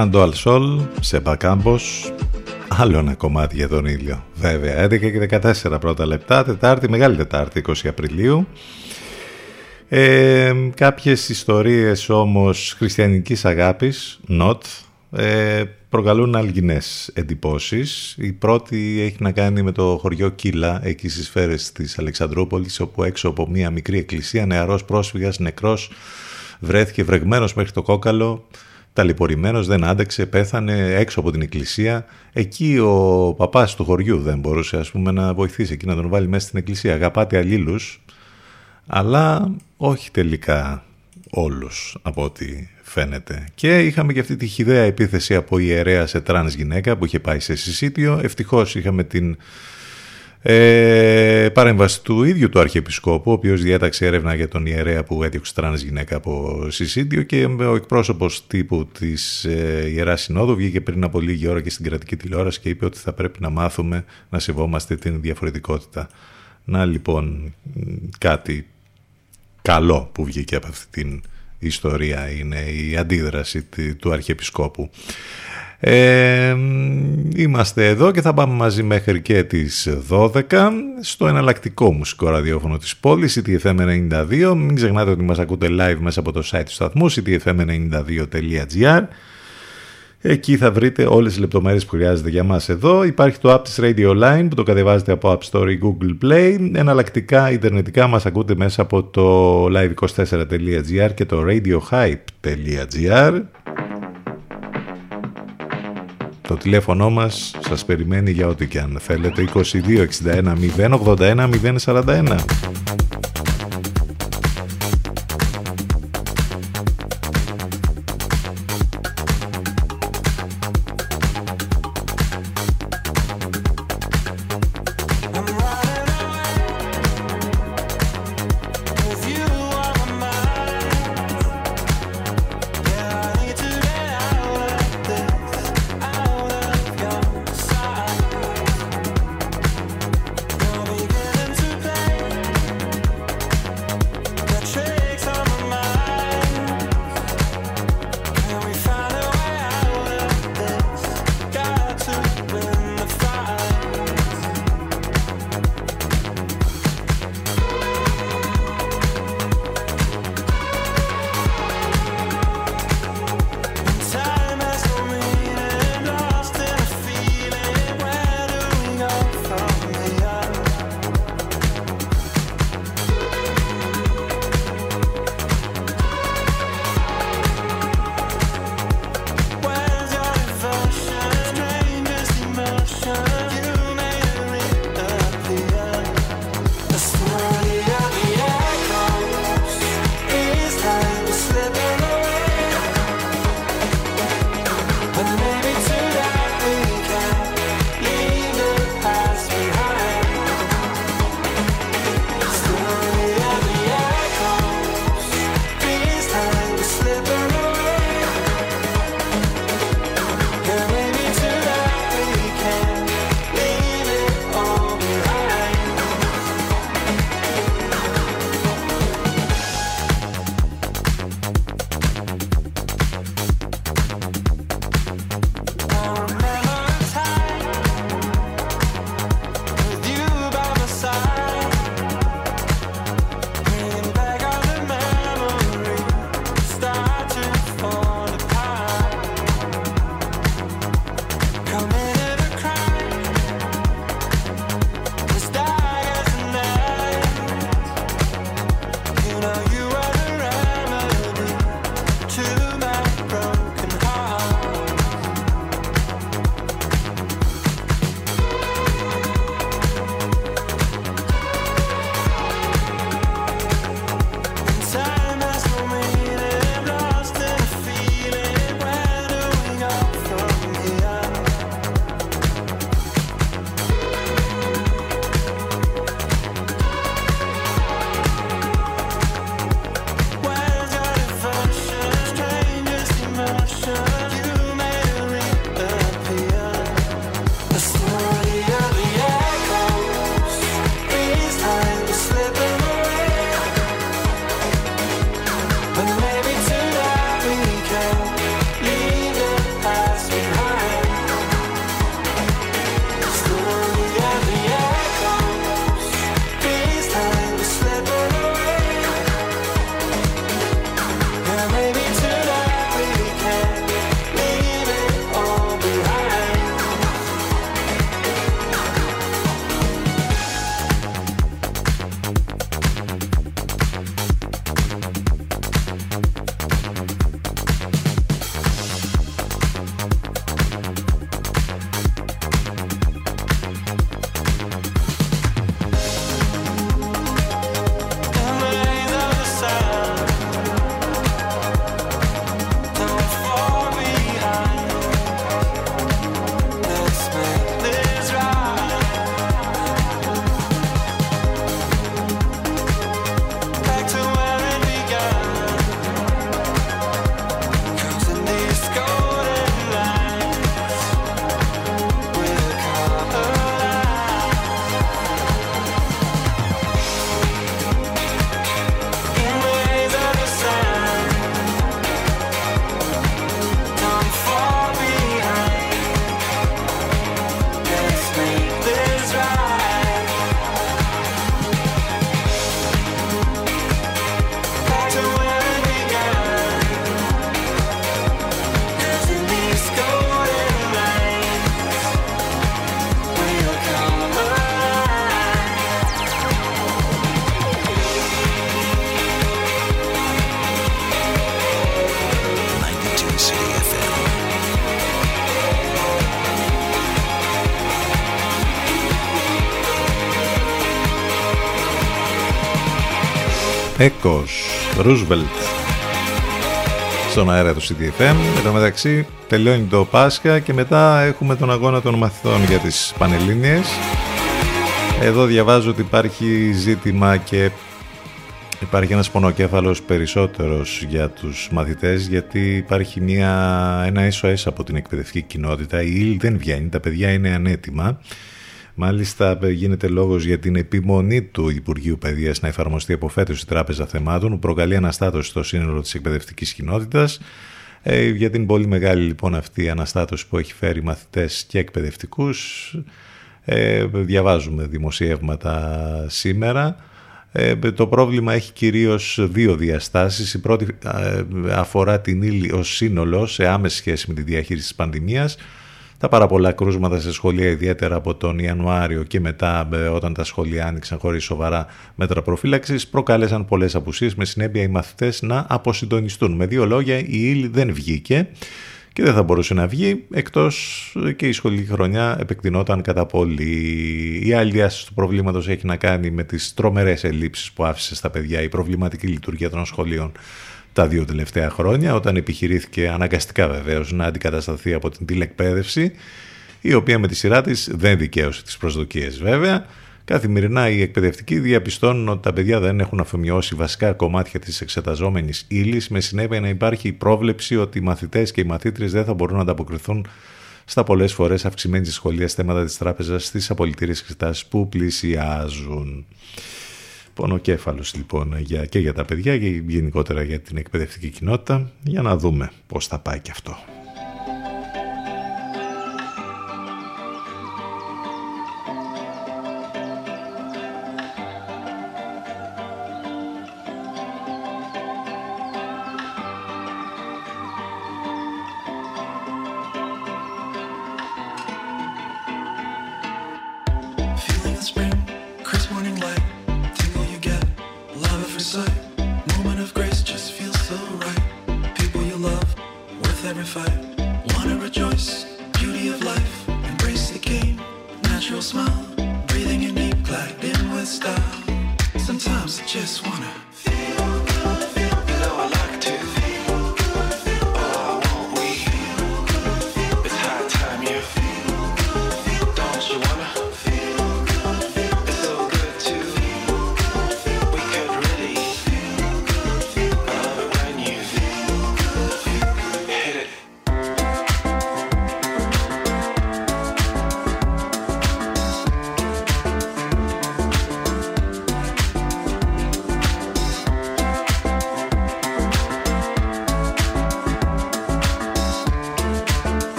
Κάντο Αλσόλ, σε Μπακάμπος, άλλο ένα κομμάτι για τον ήλιο. Βέβαια, 11 και 14 πρώτα λεπτά, Τετάρτη, Μεγάλη Τετάρτη, 20 Απριλίου. Ε, κάποιες ιστορίες όμως χριστιανικής αγάπης, not, ε, προκαλούν αλγινές εντυπώσεις. Η πρώτη έχει να κάνει με το χωριό Κύλα, εκεί στις σφαίρες της Αλεξανδρούπολης, όπου έξω από μια μικρή εκκλησία νεαρός πρόσφυγας νεκρός βρέθηκε βρεγμένος μέχρι το κόκαλο, ταλαιπωρημένος, δεν άντεξε, πέθανε έξω από την εκκλησία. Εκεί ο παπάς του χωριού δεν μπορούσε ας πούμε, να βοηθήσει εκεί να τον βάλει μέσα στην εκκλησία. Αγαπάτε αλλήλους, αλλά όχι τελικά όλους από ό,τι φαίνεται. Και είχαμε και αυτή τη χυδαία επίθεση από ιερέα σε τρανς γυναίκα που είχε πάει σε συσσίτιο. Ευτυχώς είχαμε την ε, παρέμβαση του ίδιου του Αρχιεπισκόπου, ο οποίος διέταξε έρευνα για τον ιερέα που έδιωξε τρανς γυναίκα από συσσίτιο και ο εκπρόσωπος τύπου της ε, Ιεράς Συνόδου βγήκε πριν από λίγη ώρα και στην κρατική τηλεόραση και είπε ότι θα πρέπει να μάθουμε να σεβόμαστε την διαφορετικότητα. Να λοιπόν κάτι καλό που βγήκε από αυτή την ιστορία είναι η αντίδραση του Αρχιεπισκόπου. Ε, είμαστε εδώ και θα πάμε μαζί μέχρι και τις 12 στο εναλλακτικό μουσικό ραδιόφωνο της πόλης CTFM92 μην ξεχνάτε ότι μας ακούτε live μέσα από το site του σταθμού ctfm92.gr Εκεί θα βρείτε όλες τις λεπτομέρειες που χρειάζεται για μας εδώ. Υπάρχει το app της Radio Line που το κατεβάζετε από App Store ή Google Play. Εναλλακτικά, ιντερνετικά μας ακούτε μέσα από το live24.gr και το radiohype.gr. Το τηλέφωνο μας σας περιμένει για ό,τι και αν θέλετε. 2261 081 041. Έκος Ρούσβελτ στον αέρα του CDFM. Εν τω μεταξύ τελειώνει το Πάσχα και μετά έχουμε τον αγώνα των μαθητών για τις Πανελλήνιες. Εδώ διαβάζω ότι υπάρχει ζήτημα και υπάρχει ένας πονοκέφαλος περισσότερος για τους μαθητές γιατί υπάρχει μια, ένα SOS από την εκπαιδευτική κοινότητα. Η ύλη δεν βγαίνει, τα παιδιά είναι ανέτοιμα. Μάλιστα γίνεται λόγος για την επιμονή του Υπουργείου Παιδείας να εφαρμοστεί από φέτος η Τράπεζα Θεμάτων που προκαλεί αναστάτωση στο σύνολο της εκπαιδευτικής κοινότητας. Ε, για την πολύ μεγάλη λοιπόν αυτή αναστάτωση που έχει φέρει μαθητές και εκπαιδευτικούς ε, διαβάζουμε δημοσιεύματα σήμερα. Ε, το πρόβλημα έχει κυρίως δύο διαστάσεις. Η πρώτη ε, αφορά την ύλη ως σύνολος σε άμεση σχέση με τη διαχείριση της πανδημίας τα πάρα πολλά κρούσματα σε σχολεία, ιδιαίτερα από τον Ιανουάριο και μετά, ε, όταν τα σχολεία άνοιξαν χωρίς σοβαρά μέτρα προφύλαξης, προκάλεσαν πολλές απουσίες με συνέπεια οι μαθητές να αποσυντονιστούν. Με δύο λόγια, η ύλη δεν βγήκε και δεν θα μπορούσε να βγει, εκτός και η σχολική χρονιά επεκτηνόταν κατά πολύ. Η άλλη διάσταση του προβλήματος έχει να κάνει με τις τρομερές ελλείψεις που άφησε στα παιδιά η προβληματική λειτουργία των σχολείων τα δύο τελευταία χρόνια όταν επιχειρήθηκε αναγκαστικά βεβαίως να αντικατασταθεί από την τηλεκπαίδευση η οποία με τη σειρά της δεν δικαίωσε τις προσδοκίες βέβαια. Καθημερινά οι εκπαιδευτικοί διαπιστώνουν ότι τα παιδιά δεν έχουν αφομοιώσει βασικά κομμάτια της εξεταζόμενης ύλης, με συνέπεια να υπάρχει η πρόβλεψη ότι οι μαθητές και οι μαθήτρες δεν θα μπορούν να ανταποκριθούν στα πολλές φορές αυξημένη σχολεία θέματα της τράπεζας στις απολυτήριες εξετάσεις που πλησιάζουν. Πονοκέφαλος λοιπόν για, και για τα παιδιά και γενικότερα για την εκπαιδευτική κοινότητα για να δούμε πώς θα πάει και αυτό.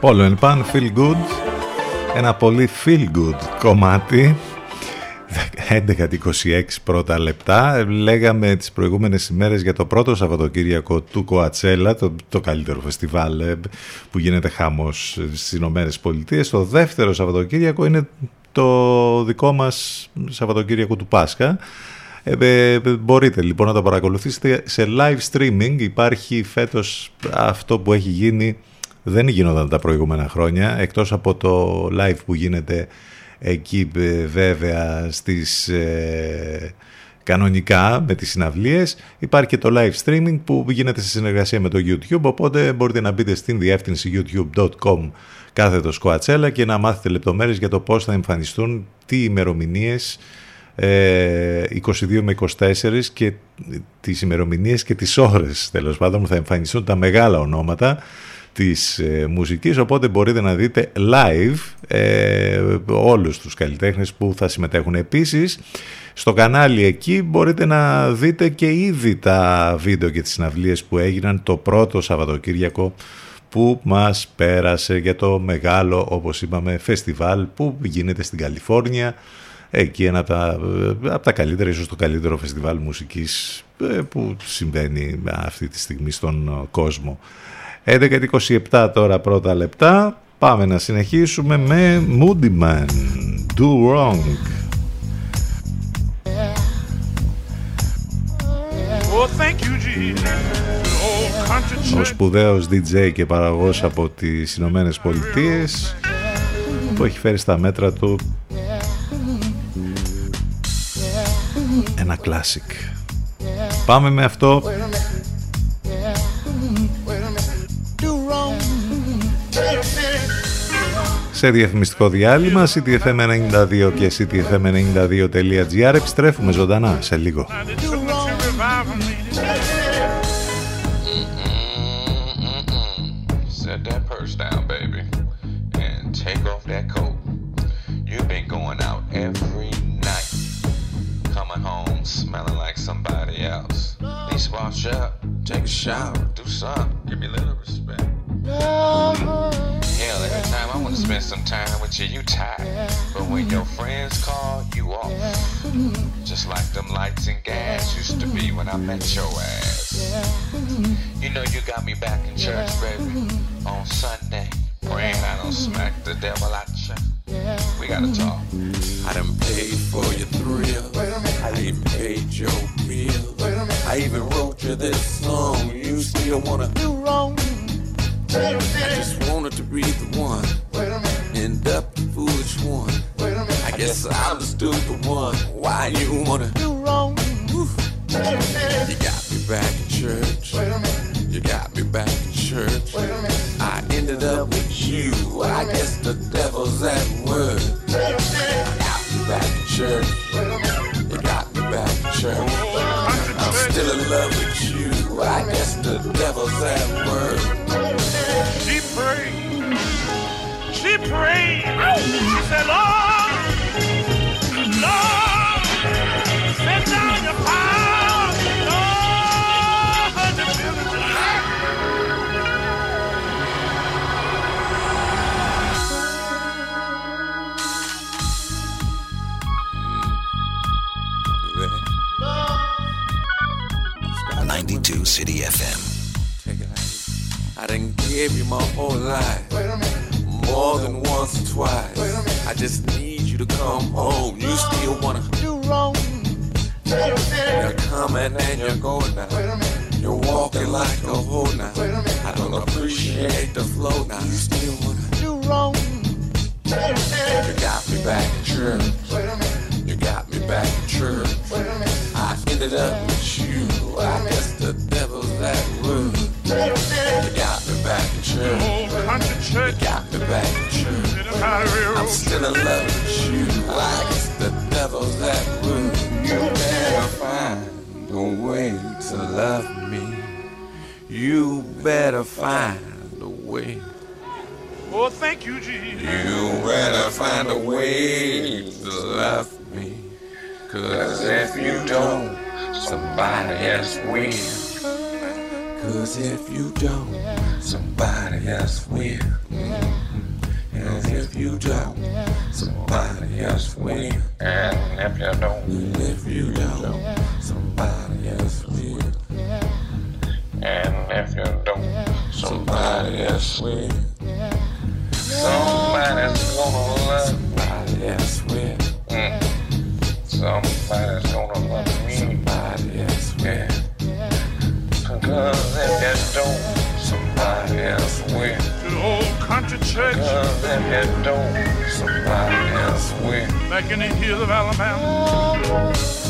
Πόλο and Pan, Feel Good. Ένα πολύ feel good κομμάτι. 11-26 πρώτα λεπτά. Λέγαμε τις προηγούμενες ημέρες για το πρώτο Σαββατοκύριακο του Κοατσέλα, το, το καλύτερο φεστιβάλ ε, που γίνεται χάμος στις Ηνωμένες Πολιτείες. Το δεύτερο Σαββατοκύριακο είναι το δικό μας Σαββατοκύριακο του Πάσχα. Ε, μπορείτε λοιπόν να το παρακολουθήσετε σε live streaming. Υπάρχει φέτος αυτό που έχει γίνει, δεν γινόταν τα προηγούμενα χρόνια, εκτός από το live που γίνεται εκεί ε, βέβαια στις ε, κανονικά με τις συναυλίες υπάρχει και το live streaming που γίνεται σε συνεργασία με το YouTube οπότε μπορείτε να μπείτε στην διεύθυνση youtube.com κάθετος σκοατσέλα και να μάθετε λεπτομέρειες για το πώς θα εμφανιστούν τι ημερομηνίες 22 ε, με 24 και τις ημερομηνίες και τις ώρες τέλος πάντων θα εμφανιστούν τα μεγάλα ονόματα της ε, μουσικής οπότε μπορείτε να δείτε live ε, όλους τους καλλιτέχνες που θα συμμετέχουν επίσης στο κανάλι εκεί μπορείτε να δείτε και ήδη τα βίντεο και τις συναυλίες που έγιναν το πρώτο Σαββατοκύριακο που μας πέρασε για το μεγάλο όπως είπαμε φεστιβάλ που γίνεται στην Καλιφόρνια εκεί ένα από τα, από τα καλύτερα, ίσως το καλύτερο φεστιβάλ μουσικής ε, που συμβαίνει αυτή τη στιγμή στον κόσμο. 11.27 τώρα πρώτα λεπτά. Πάμε να συνεχίσουμε με Moody Man, Do Wrong. Ο σπουδαίος DJ και παραγωγός από τις Ηνωμένες Πολιτείες που έχει φέρει στα μέτρα του ένα κλάσικ. Πάμε με αυτό σε διαφημιστικό διάλειμμα ctfm92 και ctfm92.gr επιστρέφουμε ζωντανά σε λίγο. Set that purse down, baby, and take off that coat. You've been going out every night, coming home smelling like somebody else. Please wash up, take a shower, do something, give me a little respect. Hell, every time I want to spend some time with you, you tired. But when your friends call, you off. Just like them lights and gas used to be when I met your ass. You know you got me back in church, baby, on Sunday. Praying I don't smack the devil out check. We gotta talk. I done paid for your thrill. I even paid your meal. I even wrote you this song. You still wanna do wrong? I just wanted to be the one. End up the foolish one. I guess I'm the stupid one. Why you wanna do wrong? You got me back in church. You got me back in church. I ended up with you. I guess the devil's at work. I got me back in church. You got me back in church. I'm still in love with you. I guess the devil's at work. She prayed. She prayed. She said, Lord, Lord, send down your power. Lord, Ninety-two City FM. I gave you my whole life. More than once or twice. I just need you to come home. You still wanna do wrong. You're coming and you're going now. You're walking like a hoe now. I don't appreciate the flow now. You still wanna do wrong. You got me back in church. You got me back in church. I ended up with you. I guess the devil's at work. You got back in church. You got me back in church. I'm still in love with you. I guess the devil's that work. You better find a way to love me. You better find a way. Oh, thank you, Jesus. You better find a way to love me. Cause if you don't, somebody else will. Cause if you don't, somebody else will. And if you don't, somebody else will. And if you don't, and if you don't, somebody else will. And if you don't, somebody else will. Somebody's gonna love somebody else will. Mm. Somebody's gonna love me. Somebody else will. Cause if you don't, somebody else will. To old country church. Cause if you don't, somebody else will. Back in the hills of Alabama. Oh,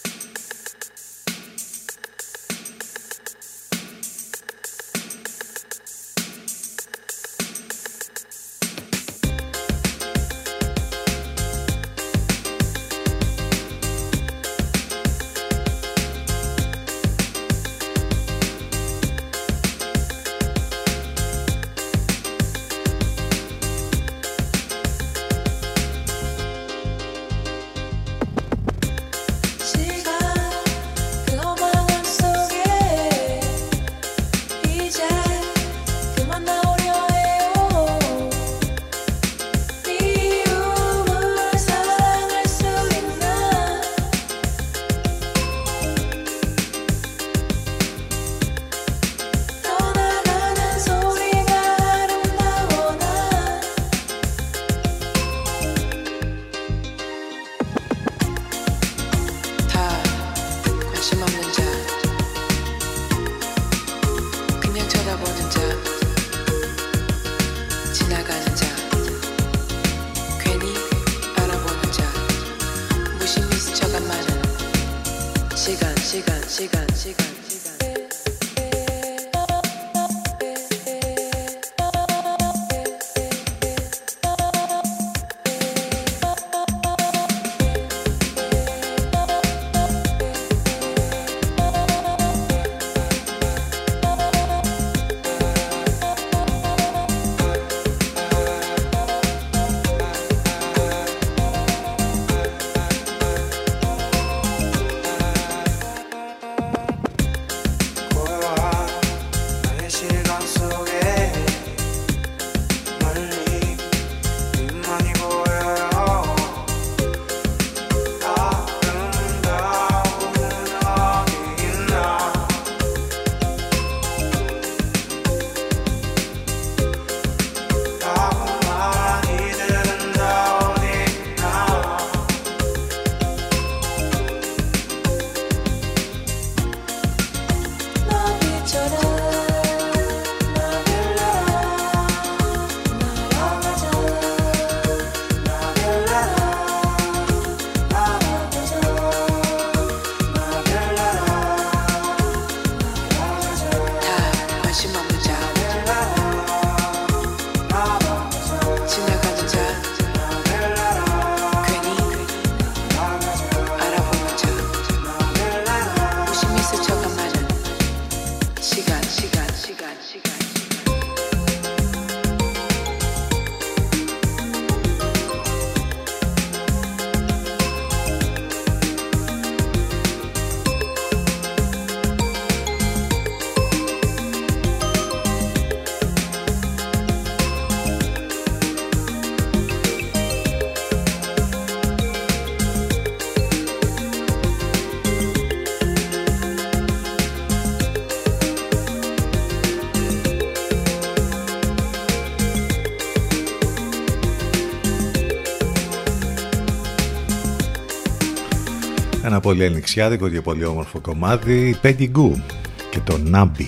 Πολύ ανοιξιάδικο και πολύ όμορφο κομμάτι, Peggy Goo και το Nabi.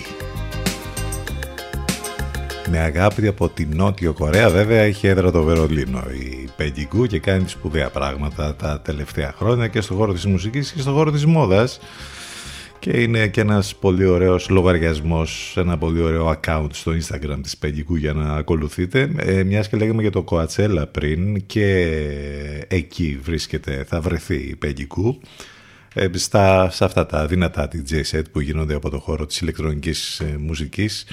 Με αγάπη από την Νότιο Κορέα βέβαια έχει έδρα το Βερολίνο η Peggy Goo και κάνει σπουδαία πράγματα τα τελευταία χρόνια και στον χώρο της μουσικής και στον χώρο της μόδας και είναι και ένας πολύ ωραίος λογαριασμός, ένα πολύ ωραίο account στο Instagram της Peggy για να ακολουθείτε. Ε, μιας και λέγαμε για το Coachella πριν και εκεί βρίσκεται, θα βρεθεί η Peggy ε, στα, σε αυτά τα δυνατά DJ set που γίνονται από το χώρο της ηλεκτρονικής ε, μουσικής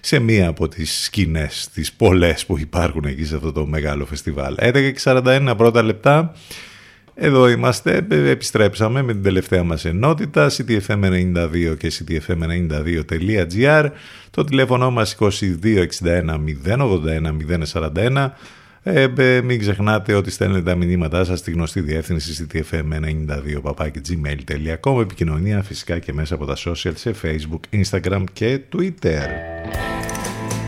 σε μία από τις σκηνές, τις πολλές που υπάρχουν εκεί σε αυτό το μεγάλο φεστιβάλ. 11.41 πρώτα λεπτά. Εδώ είμαστε, επιστρέψαμε με την τελευταία μας ενότητα, ctfm92 και ctfm92.gr, το τηλέφωνο μας 2261 081 041, ε, μην ξεχνάτε ότι στέλνετε τα μηνύματά σας στη γνωστή διεύθυνση ctfm92 επικοινωνία φυσικά και μέσα από τα social σε facebook, instagram και twitter.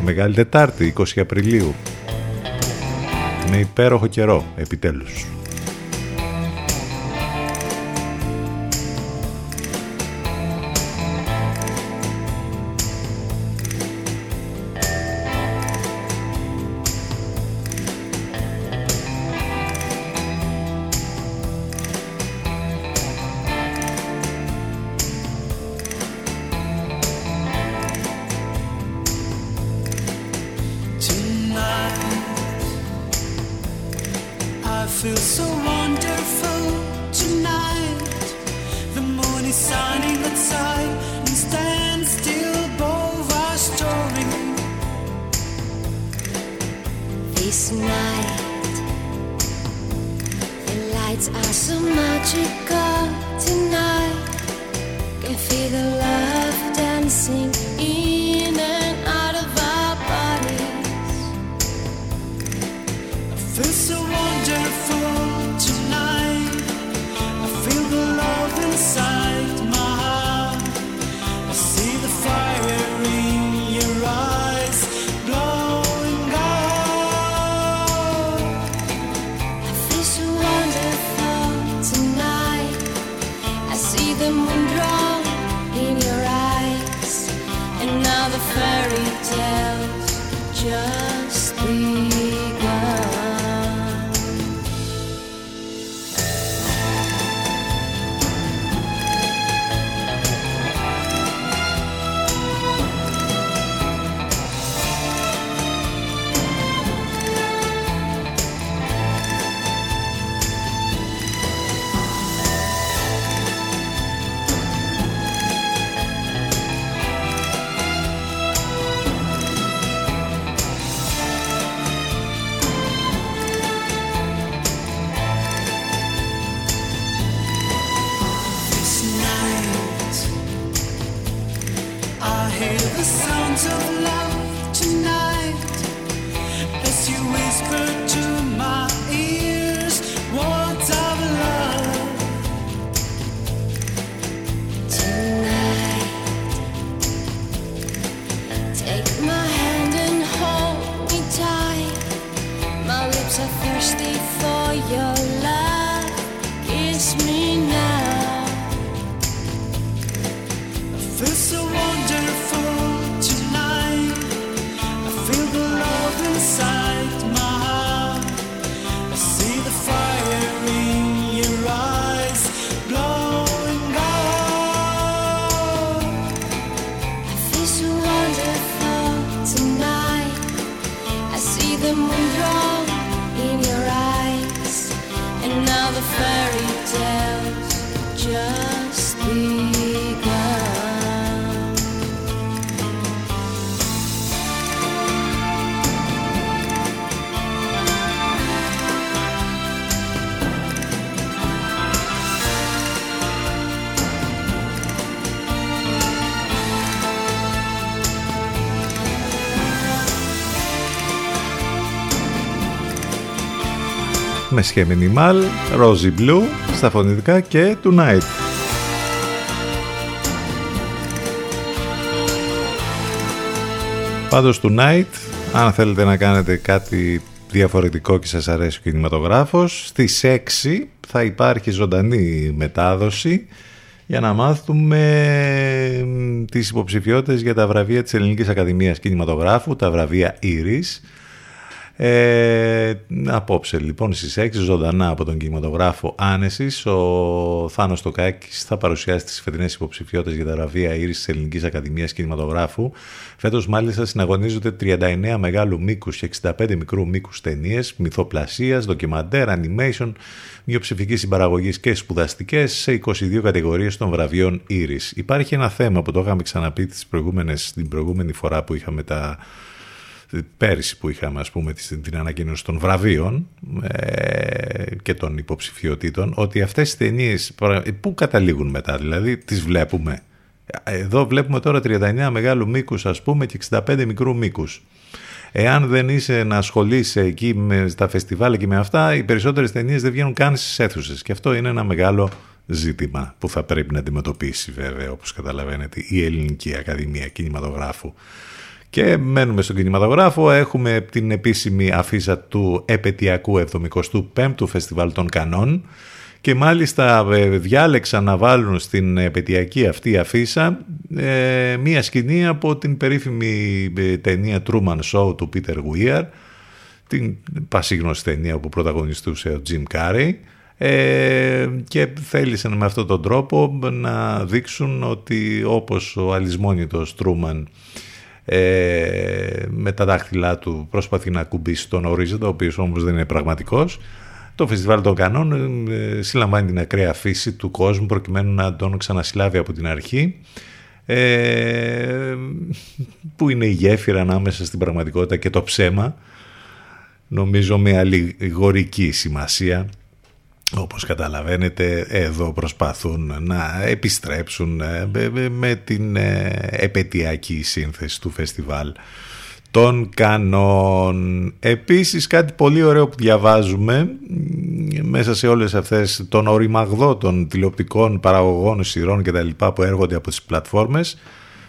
Μεγάλη Τετάρτη, 20 Απριλίου. Με υπέροχο καιρό, επιτέλους. Με σχέδιο μινιμάλ, Rosy Blue στα φωνητικά και Tonight. Πάντως Tonight, αν θέλετε να κάνετε κάτι διαφορετικό και σας αρέσει ο κινηματογράφος, στις 6 θα υπάρχει ζωντανή μετάδοση για να μάθουμε τις υποψηφιότητες για τα βραβεία της Ελληνικής Ακαδημίας Κινηματογράφου, τα βραβεία Ήρης. Ε, απόψε λοιπόν στις 6 ζωντανά από τον κινηματογράφο Άνεσης ο Θάνος Τοκάκης θα παρουσιάσει τις φετινές υποψηφιότητες για τα βραβεία Ήρης της Ελληνικής Ακαδημίας Κινηματογράφου φέτος μάλιστα συναγωνίζονται 39 μεγάλου μήκους και 65 μικρού μήκους ταινίες μυθοπλασίας, ντοκιμαντέρ, animation μειοψηφικής συμπαραγωγής και σπουδαστικές σε 22 κατηγορίες των βραβείων Ήρης. Υπάρχει ένα θέμα που το είχαμε ξαναπεί τις προηγούμενες, την προηγούμενη φορά που είχαμε τα πέρυσι που είχαμε ας πούμε την ανακοίνωση των βραβείων ε, και των υποψηφιωτήτων ότι αυτές οι ταινίες πού καταλήγουν μετά δηλαδή τις βλέπουμε; Εδώ βλέπουμε τώρα 39 μεγάλου μήκους ας πούμε και 65 μικρού μήκους Εάν δεν είσαι να ασχολείσαι εκεί με, στα φεστιβάλ και με αυτά, οι περισσότερες ταινίες δεν βγαίνουν καν στις αίθουσες. Και αυτό είναι ένα μεγάλο ζήτημα που θα πρέπει να αντιμετωπίσει βέβαια, όπως καταλαβαίνετε, η Ελληνική Ακαδημία Κινηματογράφου. Και μένουμε στον κινηματογράφο, έχουμε την επίσημη αφίσα του επαιτειακού 75ου Φεστιβάλ των Κανών. Και μάλιστα ε, διάλεξαν να βάλουν στην επαιτειακή αυτή αφίσα ε, μία σκηνή από την περίφημη ε, ταινία Truman Show του Peter Weir, την πασίγνωστη ταινία που πρωταγωνιστούσε ο Jim Carrey. Ε, και θέλησαν με αυτόν τον τρόπο να δείξουν ότι όπως ο αλυσμόνητος Τρούμαν ε, με τα δάχτυλά του προσπαθεί να κουμπίσει τον ορίζοντα, ο οποίος όμως δεν είναι πραγματικός. Το Φεστιβάλ των Κανών ε, συλλαμβάνει την ακραία φύση του κόσμου προκειμένου να τον ξανασυλλάβει από την αρχή. Ε, που είναι η γέφυρα ανάμεσα στην πραγματικότητα και το ψέμα. Νομίζω με αλληγορική σημασία όπως καταλαβαίνετε εδώ προσπαθούν να επιστρέψουν ε, με την ε, επαιτειακή σύνθεση του φεστιβάλ των κανόν. Επίσης κάτι πολύ ωραίο που διαβάζουμε μέσα σε όλες αυτές των οριμαγδό των τηλεοπτικών παραγωγών σειρών και τα λοιπά που έρχονται από τις πλατφόρμες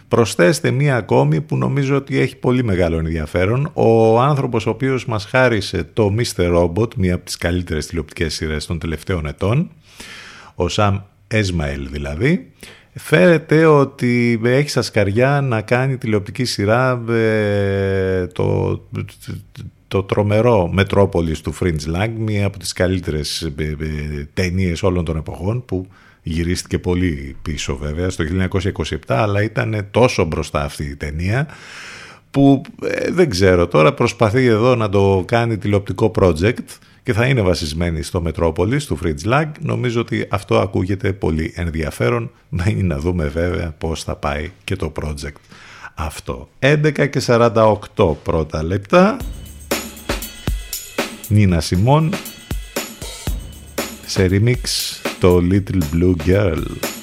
Προσθέστε μία ακόμη που νομίζω ότι έχει πολύ μεγάλο ενδιαφέρον. Ο άνθρωπος ο οποίος μας χάρισε το Mr. Robot, μία από τις καλύτερες τηλεοπτικές σειρές των τελευταίων ετών, ο Σαμ Έσμαελ δηλαδή, φέρεται ότι έχει στα σκαριά να κάνει τηλεοπτική σειρά ε, το, το τρομερό Μετρόπολης του Fringe Lang, μία από τις καλύτερες ε, ε, ταινίες όλων των εποχών που γυρίστηκε πολύ πίσω βέβαια στο 1927 αλλά ήταν τόσο μπροστά αυτή η ταινία που ε, δεν ξέρω τώρα προσπαθεί εδώ να το κάνει τηλεοπτικό project και θα είναι βασισμένη στο Μετρόπολης του Fridge Lag. Νομίζω ότι αυτό ακούγεται πολύ ενδιαφέρον. Μένει να δούμε βέβαια πώς θα πάει και το project αυτό. 11 και 48 πρώτα λεπτά. Νίνα Σιμών σε remix το Little Blue Girl.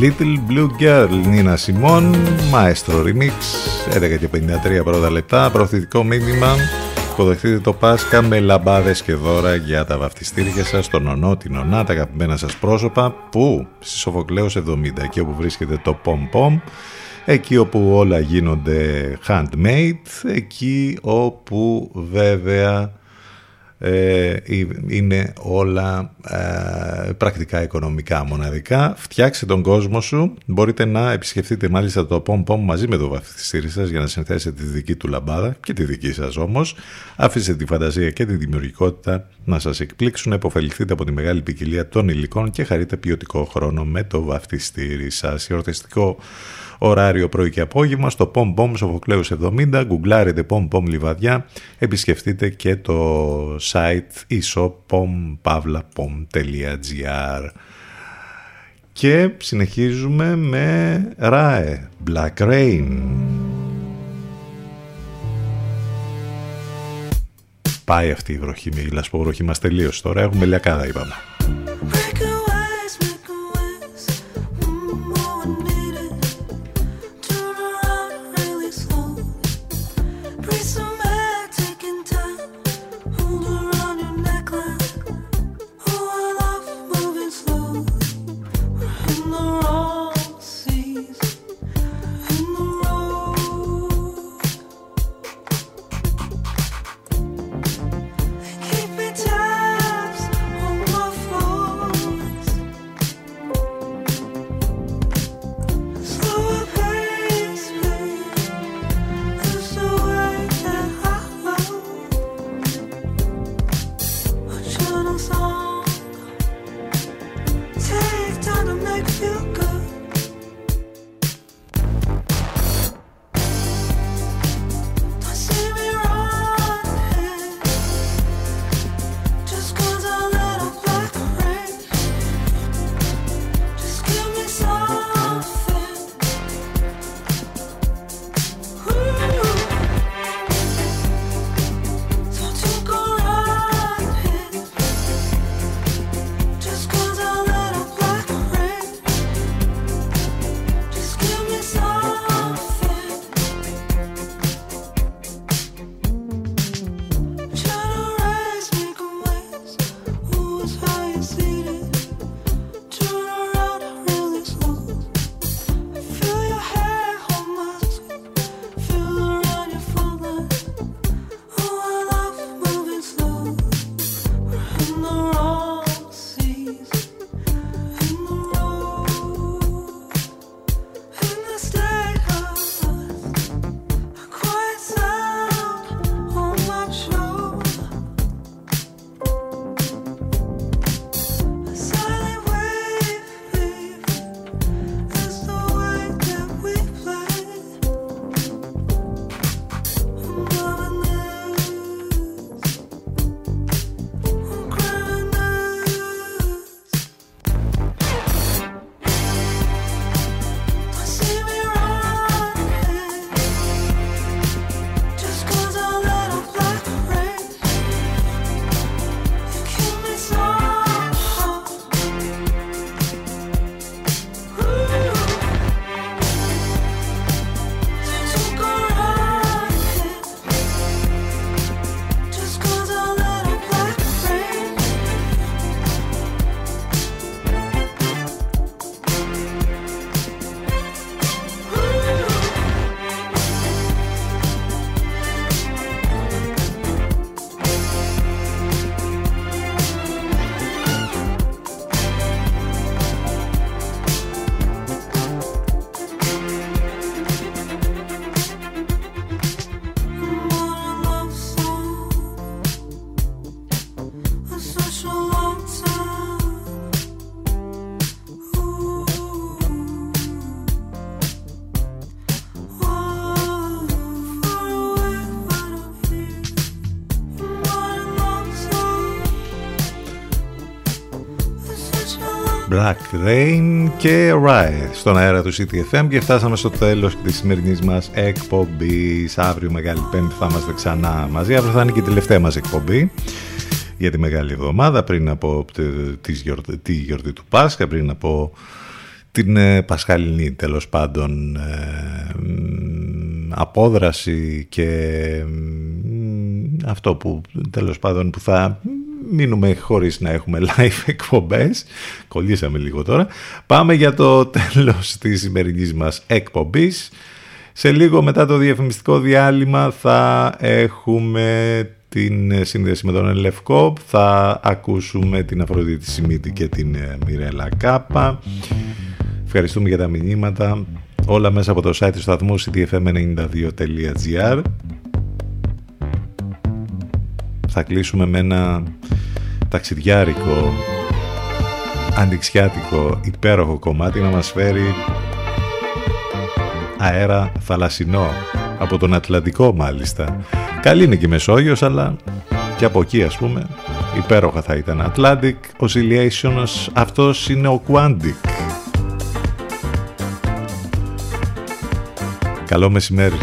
Little Blue Girl, Νίνα Σιμών, Maestro Remix, 11 και 53 πρώτα λεπτά, προωθητικό μήνυμα. Υποδεχτείτε το Πάσχα με λαμπάδες και δώρα για τα βαφτιστήρια σας, τον ονό, την ονά, τα αγαπημένα σας πρόσωπα, που στη Σοφοκλέος 70, εκεί όπου βρίσκεται το Pom Pom, εκεί όπου όλα γίνονται handmade, εκεί όπου βέβαια ε, είναι όλα ε, πρακτικά οικονομικά μοναδικά. Φτιάξε τον κόσμο σου. Μπορείτε να επισκεφτείτε μάλιστα το POM POM μαζί με το βαφτιστήρι σας για να συνθέσετε τη δική του λαμπάδα και τη δική σας όμως. Άφησε τη φαντασία και τη δημιουργικότητα να σας εκπλήξουν. Εποφεληθείτε από τη μεγάλη ποικιλία των υλικών και χαρείτε ποιοτικό χρόνο με το βαφτιστήρι σας. Εορτιστικό ωράριο πρωί και απόγευμα στο POM POM Σοφοκλέους 70. Γκουγκλάρετε POM POM Λιβαδιά. Επισκεφτείτε και το site isopompavlapom.gr και συνεχίζουμε με RAE Black Rain. Πάει αυτή η βροχή, η λασποβροχή μας τελείωσε τώρα, έχουμε λιακάδα είπαμε. Black Rain και Riot στον αέρα του CTFM και φτάσαμε στο τέλος της σημερινής μας εκπομπής. Αύριο Μεγάλη Πέμπτη θα είμαστε ξανά μαζί. Αύριο θα είναι και η τελευταία μας εκπομπή για τη Μεγάλη Εβδομάδα πριν από τη γιορτή, τη γιορτή του Πάσχα, πριν από την ε, πασχαλινή τέλος πάντων ε, απόδραση και αυτό που τέλος πάντων που θα μείνουμε χωρίς να έχουμε live *laughs* εκπομπές. Κολλήσαμε λίγο τώρα. Πάμε για το τέλος της σημερινής μας εκπομπής. Σε λίγο μετά το διαφημιστικό διάλειμμα θα έχουμε την σύνδεση με τον Ελευκό θα ακούσουμε την Αφροδίτη Σιμίτη και την ε, Μιρέλα Κάπα. Ευχαριστούμε για τα μηνύματα. Όλα μέσα από το site του σταθμού ctfm92.gr θα κλείσουμε με ένα ταξιδιάρικο αντιξιάτικο υπέροχο κομμάτι να μας φέρει αέρα θαλασσινό. Από τον Ατλαντικό μάλιστα. Καλή είναι και η Μεσόγειος αλλά και από εκεί ας πούμε υπέροχα θα ήταν. Atlantic Oscillations αυτός είναι ο Quantic. Καλό μεσημέρι